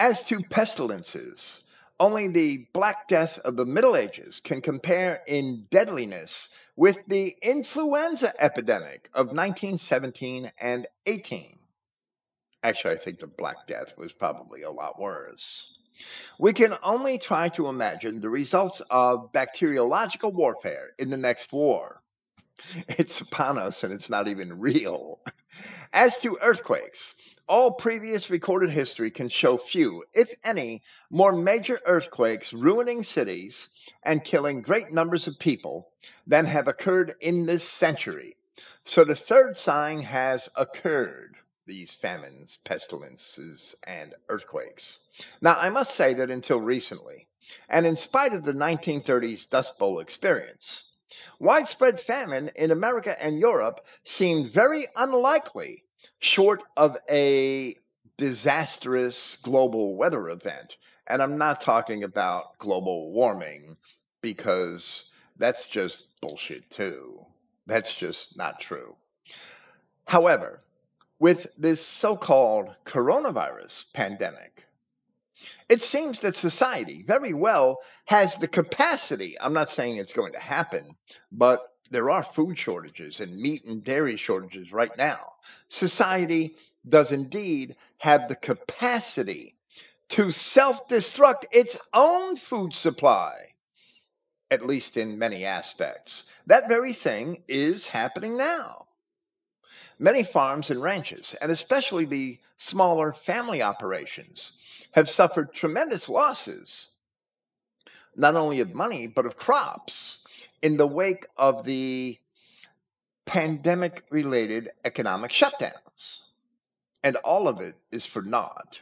As to pestilences, only the Black Death of the Middle Ages can compare in deadliness with the influenza epidemic of 1917 and 18. Actually, I think the Black Death was probably a lot worse. We can only try to imagine the results of bacteriological warfare in the next war. It's upon us and it's not even real. As to earthquakes, all previous recorded history can show few, if any, more major earthquakes ruining cities and killing great numbers of people than have occurred in this century. So the third sign has occurred these famines, pestilences, and earthquakes. Now, I must say that until recently, and in spite of the 1930s Dust Bowl experience, widespread famine in America and Europe seemed very unlikely short of a disastrous global weather event. And I'm not talking about global warming because that's just bullshit, too. That's just not true. However, with this so called coronavirus pandemic, it seems that society very well has the capacity. I'm not saying it's going to happen, but there are food shortages and meat and dairy shortages right now. Society does indeed have the capacity to self destruct its own food supply, at least in many aspects. That very thing is happening now. Many farms and ranches, and especially the smaller family operations, have suffered tremendous losses, not only of money, but of crops in the wake of the pandemic related economic shutdowns. And all of it is for naught.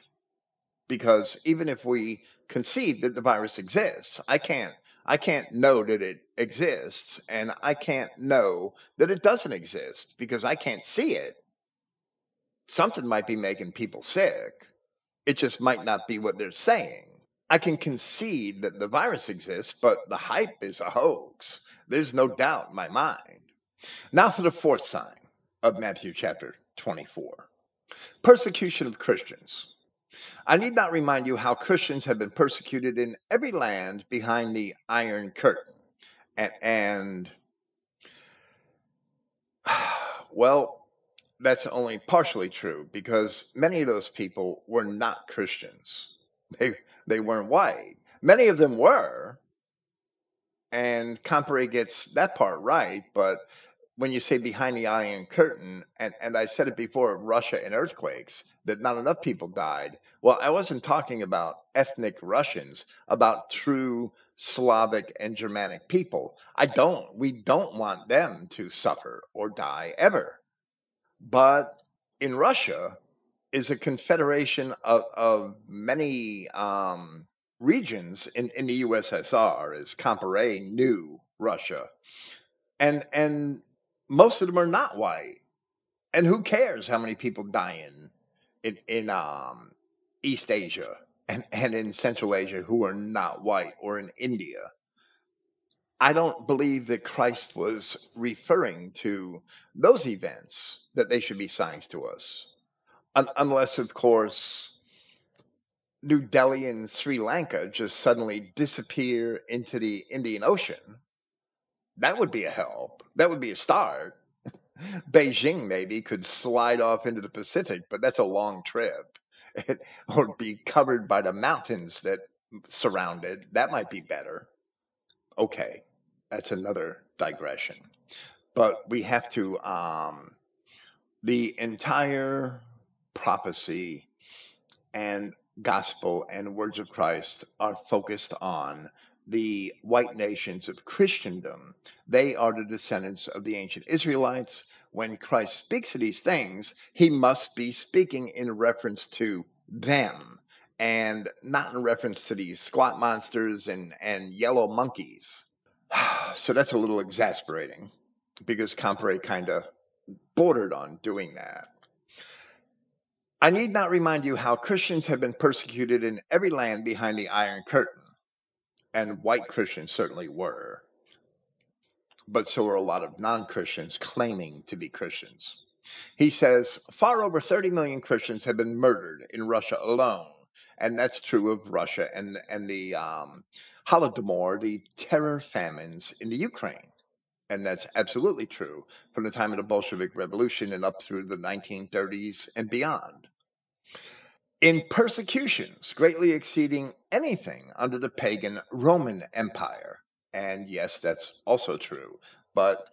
Because even if we concede that the virus exists, I can't I can't know that it exists and I can't know that it doesn't exist because I can't see it. Something might be making people sick. It just might not be what they're saying. I can concede that the virus exists, but the hype is a hoax. There's no doubt in my mind. Now for the fourth sign of Matthew chapter 24 persecution of Christians. I need not remind you how Christians have been persecuted in every land behind the Iron Curtain. And, and well, that's only partially true because many of those people were not Christians. They they weren't white. Many of them were, and Comparet gets that part right. But when you say behind the Iron Curtain, and, and I said it before, Russia and earthquakes, that not enough people died. Well, I wasn't talking about ethnic Russians, about true Slavic and Germanic people. I don't, we don't want them to suffer or die ever. But in Russia is a confederation of, of many um, regions in, in the USSR, as Comparet knew Russia. And, and most of them are not white. And who cares how many people die in, in, in um, East Asia and, and in Central Asia who are not white or in India? I don't believe that Christ was referring to those events that they should be signs to us. Un- unless, of course, New Delhi and Sri Lanka just suddenly disappear into the Indian Ocean, that would be a help. That would be a start. Beijing maybe could slide off into the Pacific, but that's a long trip. It, or be covered by the mountains that surround it. That might be better. Okay, that's another digression. But we have to, um, the entire prophecy and gospel and words of Christ are focused on the white nations of Christendom. They are the descendants of the ancient Israelites. When Christ speaks of these things, he must be speaking in reference to them and not in reference to these squat monsters and, and yellow monkeys. so that's a little exasperating because Comparet kind of bordered on doing that. I need not remind you how Christians have been persecuted in every land behind the Iron Curtain, and white Christians certainly were, but so were a lot of non Christians claiming to be Christians. He says far over 30 million Christians have been murdered in Russia alone, and that's true of Russia and, and the um, Holodomor, the terror famines in the Ukraine. And that's absolutely true from the time of the Bolshevik Revolution and up through the 1930s and beyond. In persecutions greatly exceeding anything under the pagan Roman Empire. And yes, that's also true. But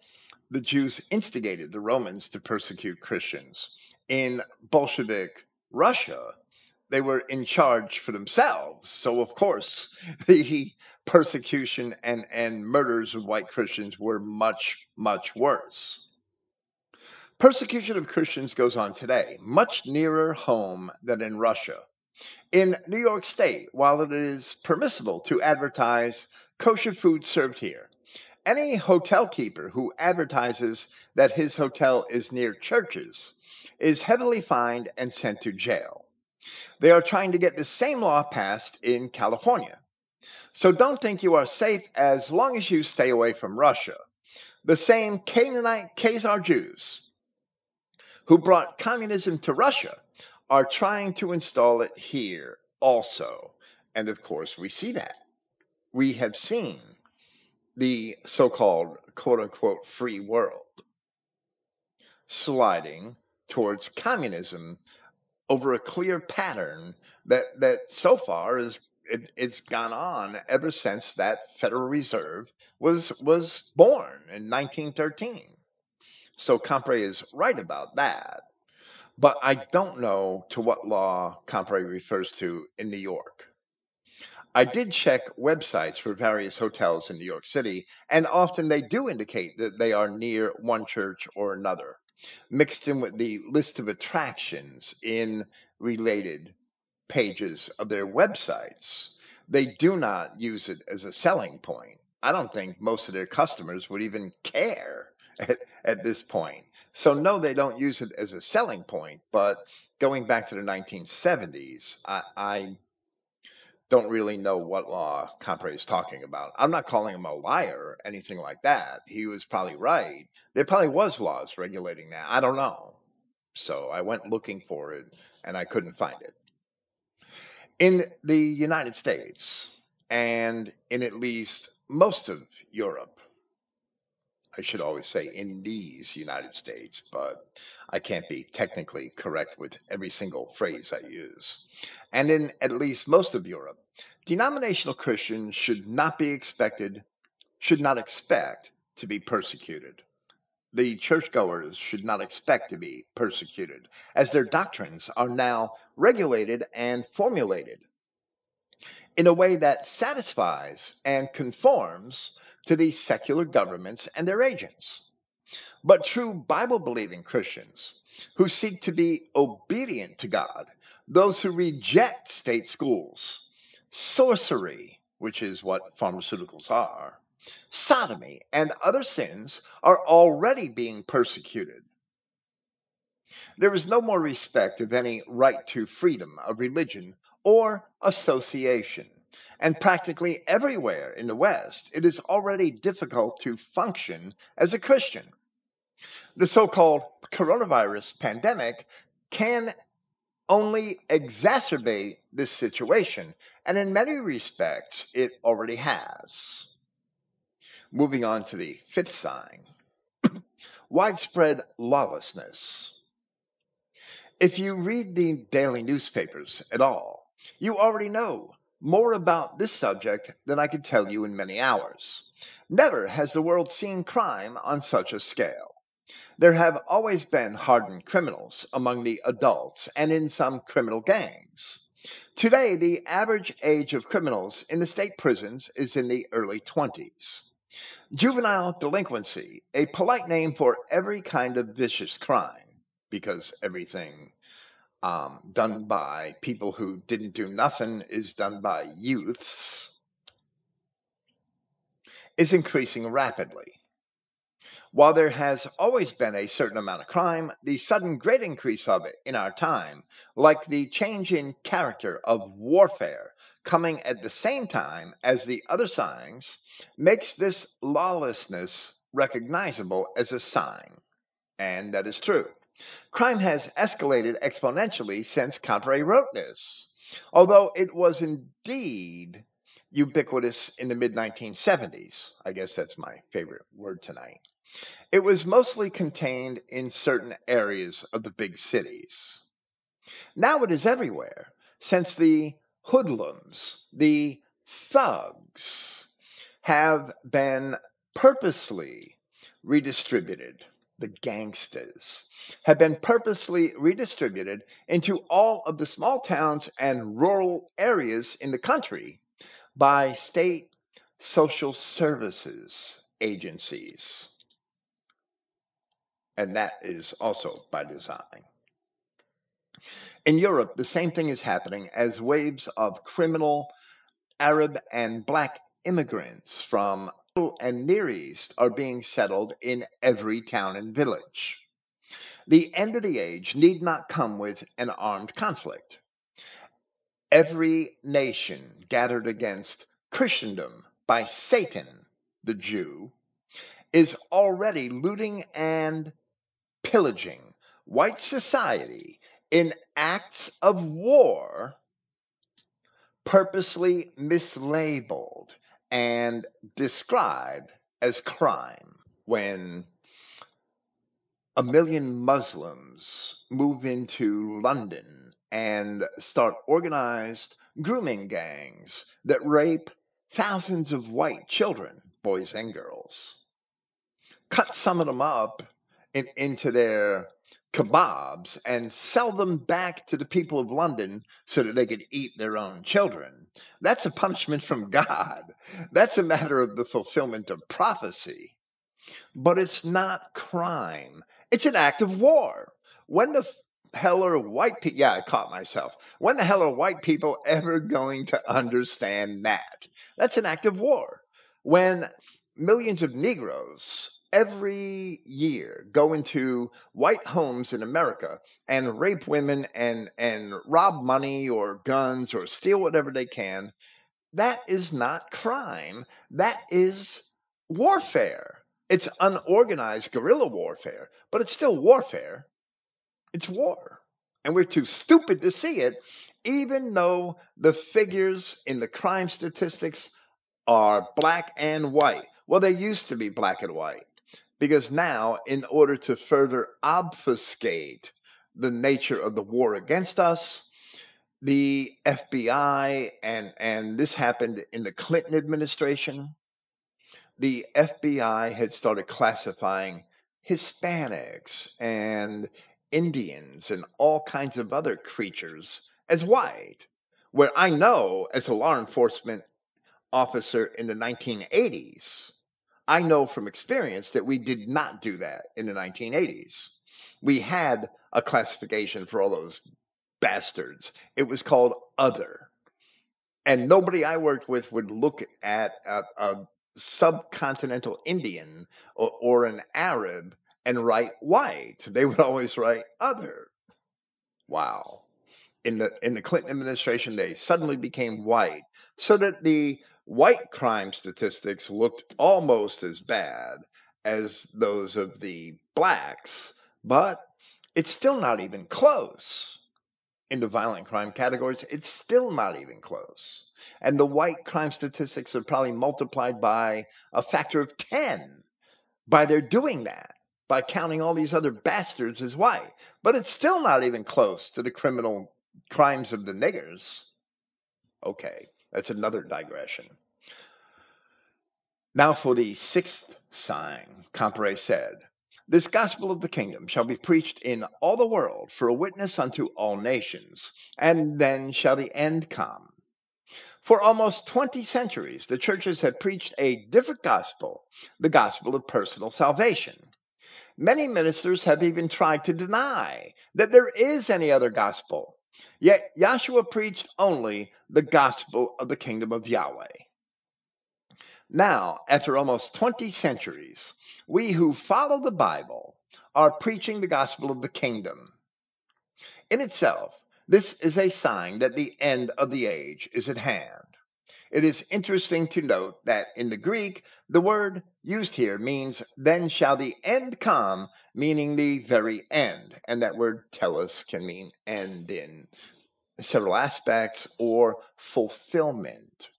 the Jews instigated the Romans to persecute Christians. In Bolshevik Russia, they were in charge for themselves. So, of course, the persecution and, and murders of white Christians were much, much worse. Persecution of Christians goes on today, much nearer home than in Russia. In New York State, while it is permissible to advertise kosher food served here, any hotel keeper who advertises that his hotel is near churches is heavily fined and sent to jail. They are trying to get the same law passed in California. So don't think you are safe as long as you stay away from Russia. The same Canaanite Khazar Jews who brought communism to Russia are trying to install it here also. And of course, we see that. We have seen the so called quote unquote free world sliding towards communism over a clear pattern that, that so far is it, it's gone on ever since that Federal Reserve was was born in 1913. So Comparet is right about that. But I don't know to what law Comparet refers to in New York. I did check websites for various hotels in New York City, and often they do indicate that they are near one church or another, mixed in with the list of attractions in related pages of their websites. They do not use it as a selling point. I don't think most of their customers would even care at, at this point. So, no, they don't use it as a selling point, but going back to the 1970s, I, I don't really know what law Comparet is talking about. I'm not calling him a liar or anything like that. He was probably right. There probably was laws regulating that. I don't know. So I went looking for it and I couldn't find it. In the United States and in at least most of Europe, I should always say in these United States, but I can't be technically correct with every single phrase I use. And in at least most of Europe, denominational Christians should not be expected, should not expect to be persecuted. The churchgoers should not expect to be persecuted, as their doctrines are now regulated and formulated in a way that satisfies and conforms to these secular governments and their agents. But true Bible believing Christians who seek to be obedient to God, those who reject state schools, sorcery, which is what pharmaceuticals are, sodomy, and other sins are already being persecuted. There is no more respect of any right to freedom of religion or association. And practically everywhere in the West, it is already difficult to function as a Christian. The so called coronavirus pandemic can only exacerbate this situation, and in many respects, it already has. Moving on to the fifth sign widespread lawlessness. If you read the daily newspapers at all, you already know more about this subject than I could tell you in many hours. Never has the world seen crime on such a scale. There have always been hardened criminals among the adults and in some criminal gangs. Today, the average age of criminals in the state prisons is in the early 20s. Juvenile delinquency, a polite name for every kind of vicious crime, because everything um, done by people who didn't do nothing is done by youths is increasing rapidly. While there has always been a certain amount of crime, the sudden great increase of it in our time, like the change in character of warfare coming at the same time as the other signs, makes this lawlessness recognizable as a sign. And that is true. Crime has escalated exponentially since Comparet wrote this, although it was indeed ubiquitous in the mid 1970s. I guess that's my favorite word tonight. It was mostly contained in certain areas of the big cities. Now it is everywhere, since the hoodlums, the thugs, have been purposely redistributed. The gangsters have been purposely redistributed into all of the small towns and rural areas in the country by state social services agencies. And that is also by design. In Europe, the same thing is happening as waves of criminal Arab and black immigrants from And Near East are being settled in every town and village. The end of the age need not come with an armed conflict. Every nation gathered against Christendom by Satan, the Jew, is already looting and pillaging white society in acts of war purposely mislabeled and described as crime when a million Muslims move into London and start organized grooming gangs that rape thousands of white children, boys and girls. Cut some of them up in, into their kebabs and sell them back to the people of London so that they could eat their own children. That's a punishment from God. That's a matter of the fulfillment of prophecy. But it's not crime, it's an act of war. When the hell are white people? Yeah, I caught myself. When the hell are white people ever going to understand that? That's an act of war. When millions of Negroes every year go into white homes in America and rape women and, and rob money or guns or steal whatever they can, that is not crime. That is warfare. It's unorganized guerrilla warfare, but it's still warfare. It's war. And we're too stupid to see it, even though the figures in the crime statistics are black and white. Well, they used to be black and white because now, in order to further obfuscate the nature of the war against us, the FBI, and, and this happened in the Clinton administration, the FBI had started classifying Hispanics and Indians and all kinds of other creatures as white, where I know as a law enforcement officer in the 1980s, I know from experience that we did not do that in the 1980s. We had a classification for all those bastards. It was called other. And nobody I worked with would look at a, a subcontinental Indian or, or an Arab and write white. They would always write other. Wow. In the in the Clinton administration, they suddenly became white, so that the white crime statistics looked almost as bad as those of the blacks, but it's still not even close. In the violent crime categories, it's still not even close. And the white crime statistics are probably multiplied by a factor of 10 by their doing that, by counting all these other bastards as white. But it's still not even close to the criminal crimes of the niggers. Okay, that's another digression. Now for the sixth sign, Comparet said, This gospel of the kingdom shall be preached in all the world for a witness unto all nations, and then shall the end come. For almost 20 centuries, the churches had preached a different gospel, the gospel of personal salvation. Many ministers have even tried to deny that there is any other gospel. Yet Yahshua preached only the gospel of the kingdom of Yahweh. Now, after almost 20 centuries, we who follow the Bible are preaching the gospel of the kingdom. In itself, this is a sign that the end of the age is at hand. It is interesting to note that in the Greek, the word used here means, then shall the end come, meaning the very end. And that word telos can mean end in several aspects or fulfillment.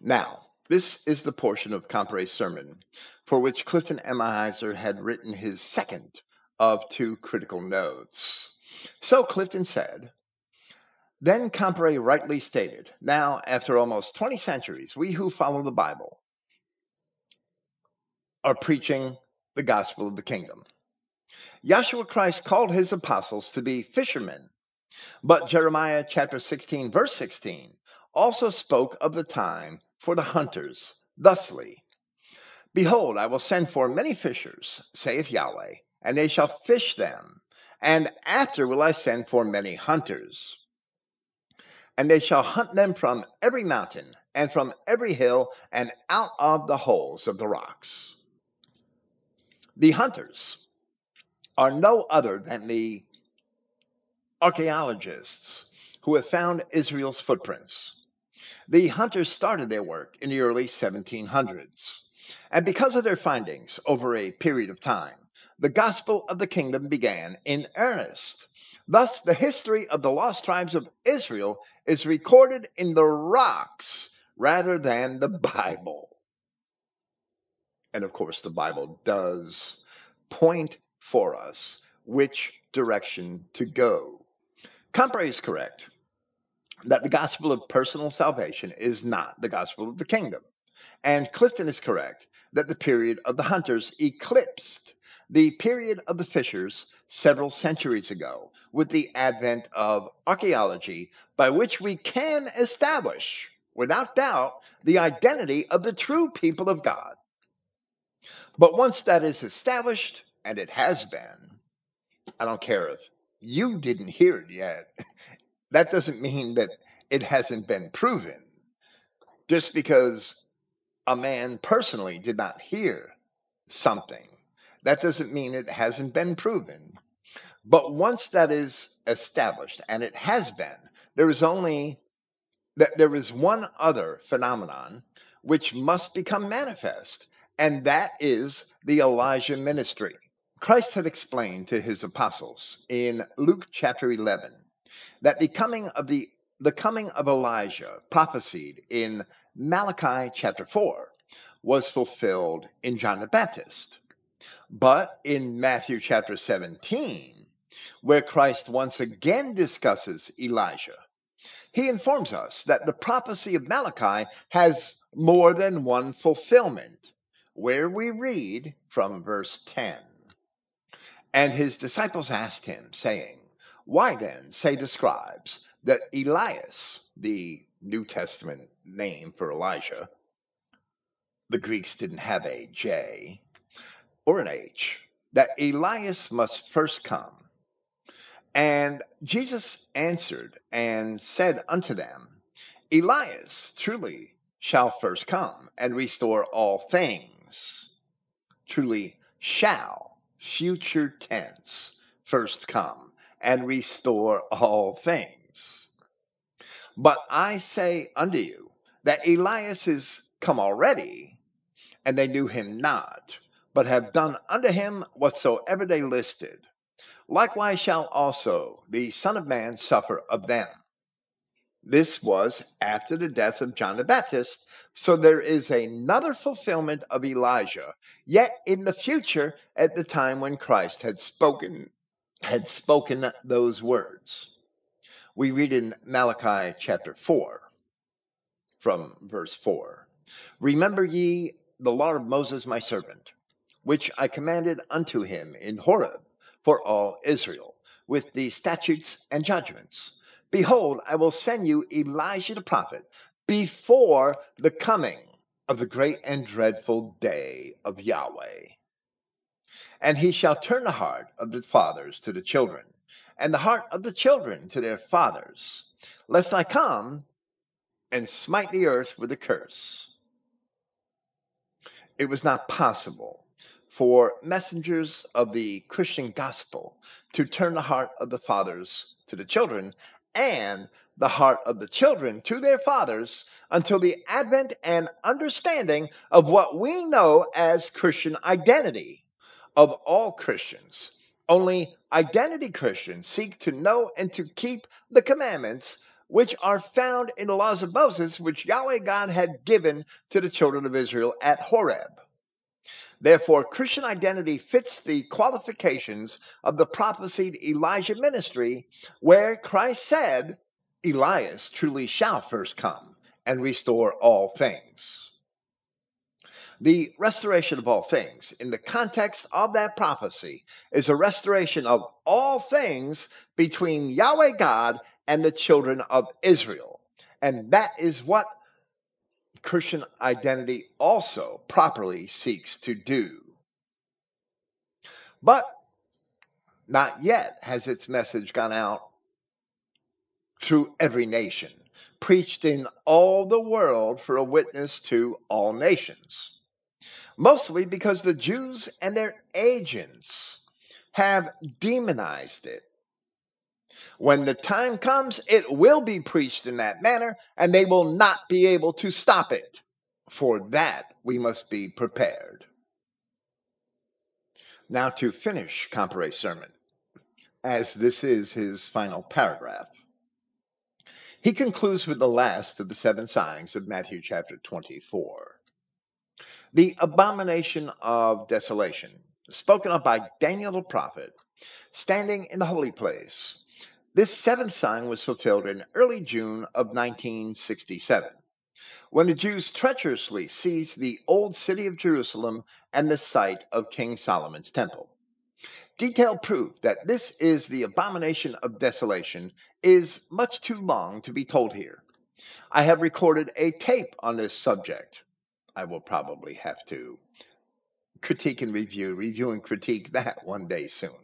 Now, this is the portion of Comparet's sermon for which Clifton Emahiser had written his second of two critical notes. So Clifton said, Then Comparet rightly stated, now, after almost 20 centuries, we who follow the Bible are preaching the gospel of the kingdom. Yahshua Christ called his apostles to be fishermen, but Jeremiah chapter 16, verse 16, also spoke of the time for the hunters, thusly Behold, I will send for many fishers, saith Yahweh, and they shall fish them, and after will I send for many hunters and they shall hunt them from every mountain and from every hill and out of the holes of the rocks. The hunters are no other than the archaeologists who have found Israel's footprints. The hunters started their work in the early 1700s, and because of their findings over a period of time, the gospel of the kingdom began in earnest. Thus, the history of the lost tribes of Israel is recorded in the rocks rather than the Bible. And of course, the Bible does point for us which direction to go. Comparet is correct that the gospel of personal salvation is not the gospel of the kingdom. And Clifton is correct that the period of the hunters eclipsed the period of the fishers several centuries ago with the advent of archaeology, by which we can establish, without doubt, the identity of the true people of God. But once that is established, and it has been, I don't care if you didn't hear it yet, that doesn't mean that it hasn't been proven. Just because a man personally did not hear something that doesn't mean it hasn't been proven. But once that is established, and it has been, there is only that there is one other phenomenon which must become manifest, and that is the Elijah ministry. Christ had explained to his apostles in Luke chapter 11 that the coming of the the coming of Elijah prophesied in Malachi chapter 4 was fulfilled in John the Baptist. But in Matthew chapter 17, where Christ once again discusses Elijah, he informs us that the prophecy of Malachi has more than one fulfillment, where we read from verse 10. And his disciples asked him, saying, Why then say the scribes that Elias, the New Testament name for Elijah, the Greeks didn't have a J, or an H, that Elias must first come. And Jesus answered and said unto them, Elias truly shall first come and restore all things. Truly shall, future tense, first come and restore all things. But I say unto you that Elias is come already, and they knew him not but have done unto him whatsoever they listed. Likewise shall also the Son of Man suffer of them. This was after the death of John the Baptist, so there is another fulfillment of Elijah, yet in the future at the time when Christ had spoken had spoken those words. We read in Malachi chapter 4 from verse 4. Remember ye the law of Moses my servant, which I commanded unto him in Horeb for all Israel, with the statutes and judgments. Behold, I will send you Elijah the prophet before the coming of the great and dreadful day of Yahweh. And he shall turn the heart of the fathers to the children, and the heart of the children to their fathers, lest I come and smite the earth with a curse. It was not possible for messengers of the Christian gospel to turn the heart of the fathers to the children and the heart of the children to their fathers until the advent and understanding of what we know as Christian identity of all Christians. Only identity Christians seek to know and to keep the commandments which are found in the laws of Moses, which Yahweh God had given to the children of Israel at Horeb. Therefore, Christian identity fits the qualifications of the prophesied Elijah ministry, where Christ said, Elias truly shall first come and restore all things. The restoration of all things, in the context of that prophecy, is a restoration of all things between Yahweh God and the children of Israel. And that is what Christian identity also properly seeks to do. But not yet has its message gone out through every nation, preached in all the world for a witness to all nations. Mostly because the Jews and their agents have demonized it. When the time comes, it will be preached in that manner, and they will not be able to stop it. For that, we must be prepared. Now, to finish Comparet's sermon, as this is his final paragraph, he concludes with the last of the seven signs of Matthew chapter 24. The abomination of desolation, spoken of by Daniel the prophet, standing in the holy place. This seventh sign was fulfilled in early June of 1967, when the Jews treacherously seized the old city of Jerusalem and the site of King Solomon's temple. Detailed proof that this is the abomination of desolation is much too long to be told here. I have recorded a tape on this subject. I will probably have to critique and review, review and critique that one day soon.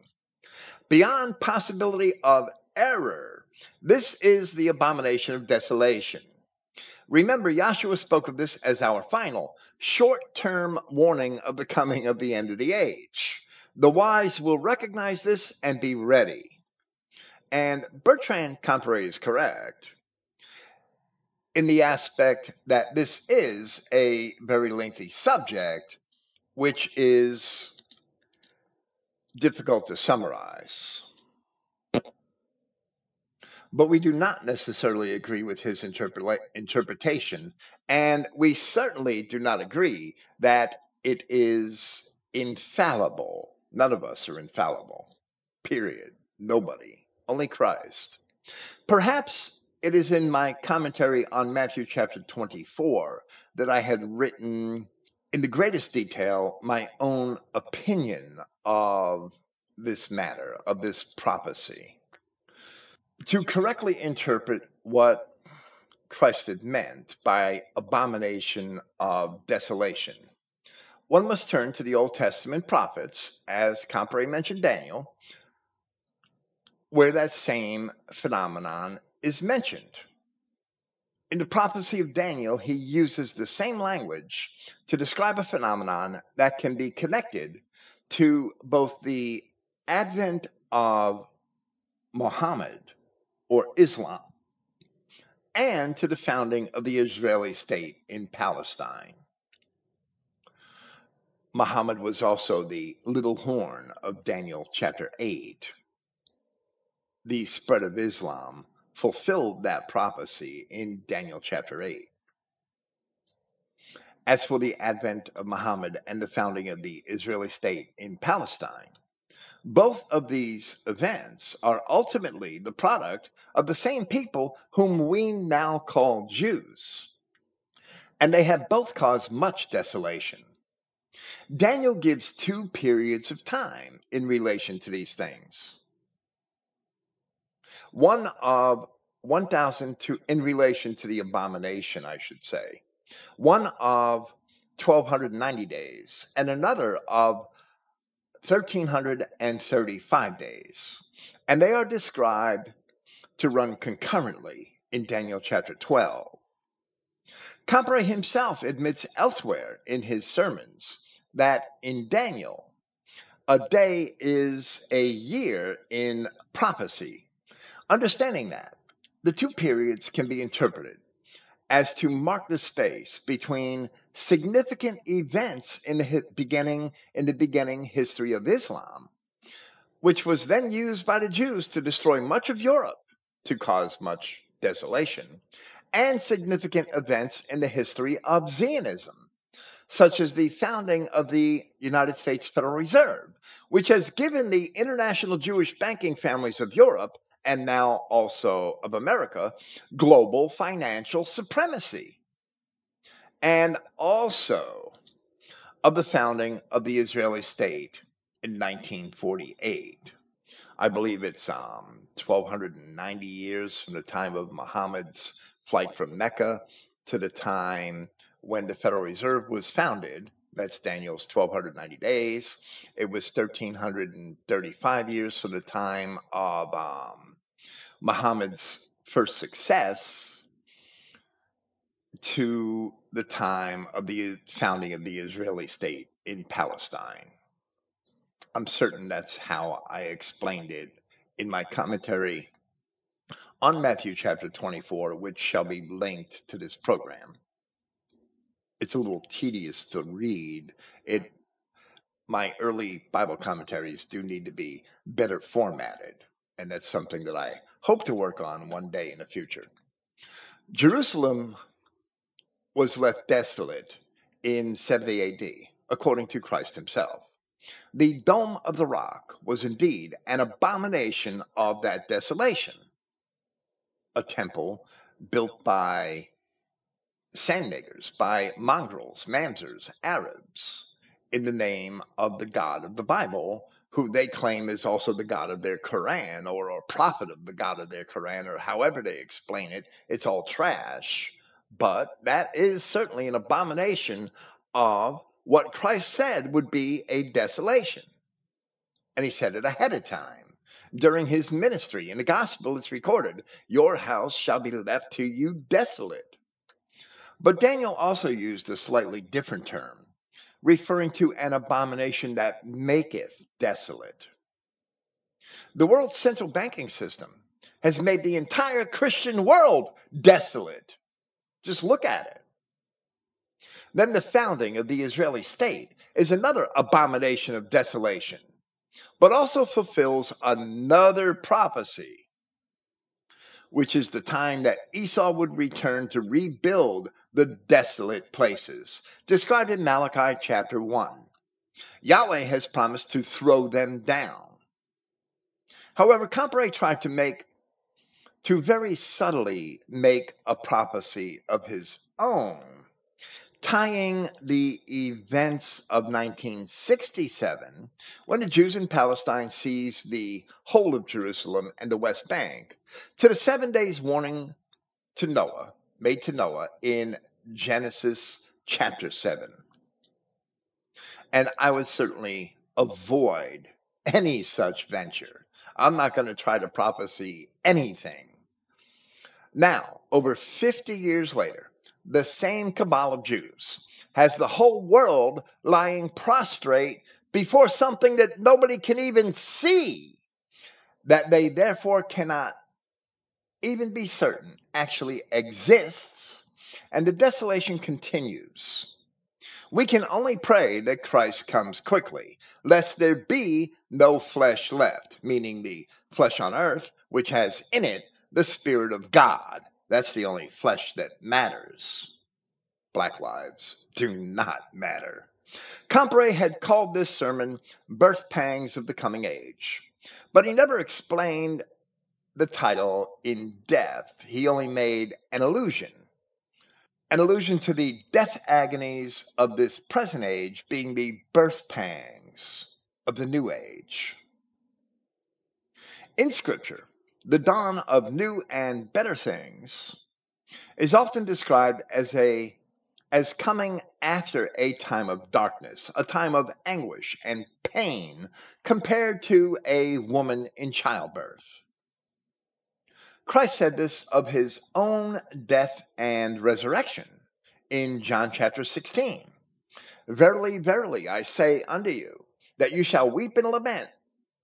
Beyond possibility of error, this is the abomination of desolation. Remember, Yahshua spoke of this as our final short term warning of the coming of the end of the age. The wise will recognize this and be ready. And Bertrand Comparet is correct in the aspect that this is a very lengthy subject, which is difficult to summarize. But we do not necessarily agree with his interpre- interpretation, and we certainly do not agree that it is infallible. None of us are infallible. Period. Nobody. Only Christ. Perhaps it is in my commentary on Matthew chapter 24 that I had written in the greatest detail my own opinion of this matter, of this prophecy. To correctly interpret what Christ had meant by abomination of desolation, one must turn to the Old Testament prophets, as Comparet mentioned Daniel, where that same phenomenon is mentioned. In the prophecy of Daniel, he uses the same language to describe a phenomenon that can be connected to both the advent of Muhammad or Islam and to the founding of the Israeli state in Palestine. Muhammad was also the little horn of Daniel chapter 8. The spread of Islam fulfilled that prophecy in Daniel chapter 8. As for the advent of Muhammad and the founding of the Israeli state in Palestine, both of these events are ultimately the product of the same people whom we now call Jews. And they have both caused much desolation Daniel gives two periods of time in relation to these things. One of 1,000 to, in relation to the abomination, I should say. One of 1,290 days, and another of 1,335 days. And they are described to run concurrently in Daniel chapter 12. Comparet himself admits elsewhere in his sermons that in Daniel, a day is a year in prophecy. Understanding that, the two periods can be interpreted as to mark the space between significant events in the beginning in the beginning history of Islam, which was then used by the Jews to destroy much of Europe to cause much desolation, and significant events in the history of Zionism, such as the founding of the United States Federal Reserve, which has given the international Jewish banking families of Europe and now also of America, global financial supremacy. And also of the founding of the Israeli state in 1948. I believe it's um, 1,290 years from the time of Muhammad's flight from Mecca to the time when the Federal Reserve was founded. That's Daniel's 1,290 days. It was 1,335 years from the time of um, Muhammad's first success to the time of the founding of the Israeli state in Palestine. I'm certain that's how I explained it in my commentary on Matthew chapter 24, which shall be linked to this program. It's a little tedious to read. It my early Bible commentaries do need to be better formatted, and that's something that I hope to work on one day in the future. Jerusalem was left desolate in 70 AD, according to Christ himself. The Dome of the Rock was indeed an abomination of that desolation. A temple built by sandmakers, by mongrels, mamzers, Arabs, in the name of the God of the Bible, who they claim is also the God of their Quran or a prophet of the God of their Quran, or however they explain it. It's all trash. But that is certainly an abomination of what Christ said would be a desolation. And he said it ahead of time. During his ministry in the gospel, it's recorded, Your house shall be left to you desolate. But Daniel also used a slightly different term, referring to an abomination that maketh desolate. The world's central banking system has made the entire Christian world desolate. Just look at it. Then the founding of the Israeli state is another abomination of desolation, but also fulfills another prophecy, which is the time that Esau would return to rebuild the desolate places, described in Malachi chapter 1. Yahweh has promised to throw them down. However, Comparet tried to make to very subtly make a prophecy of his own tying the events of 1967, when the Jews in Palestine seized the whole of Jerusalem and the West Bank, to the seven days warning to Noah, made to Noah in Genesis chapter 7. And I would certainly avoid any such venture. I'm not going to try to prophesy anything. Now, over 50 years later, the same cabal of Jews has the whole world lying prostrate before something that nobody can even see, that they therefore cannot even be certain actually exists, and the desolation continues. We can only pray that Christ comes quickly, lest there be no flesh left, meaning the flesh on earth, which has in it the Spirit of God that's the only flesh that matters. Black lives do not matter. Comparet had called this sermon Birth Pangs of the Coming Age, but he never explained the title in depth. He only made an allusion. An allusion to the death agonies of this present age being the birth pangs of the new age. In Scripture, the dawn of new and better things is often described as a as coming after a time of darkness, a time of anguish and pain compared to a woman in childbirth. Christ said this of his own death and resurrection in John chapter 16. Verily, verily, I say unto you, that you shall weep and lament,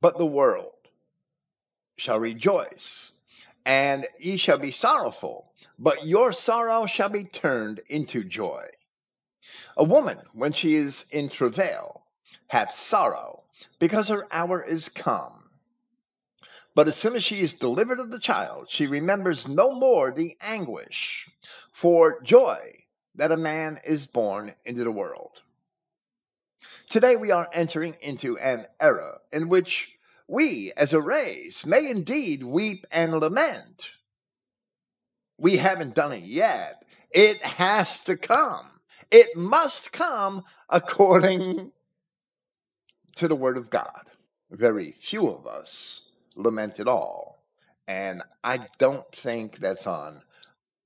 but the world shall rejoice, and ye shall be sorrowful, but your sorrow shall be turned into joy. A woman, when she is in travail, hath sorrow, because her hour is come. But as soon as she is delivered of the child, she remembers no more the anguish for joy that a man is born into the world. Today we are entering into an era in which we as a race may indeed weep and lament. We haven't done it yet. It has to come. It must come according to the Word of God. Very few of us lament at all. And I don't think that's on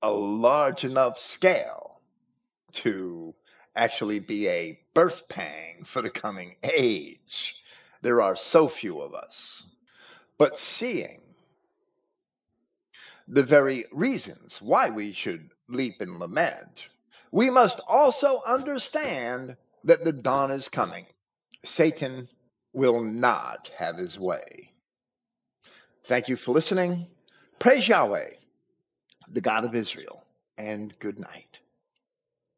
a large enough scale to actually be a birth pang for the coming age. There are so few of us. But seeing the very reasons why we should leap and lament, we must also understand that the dawn is coming. Satan will not have his way. Thank you for listening. Praise Yahweh, the God of Israel, and good night.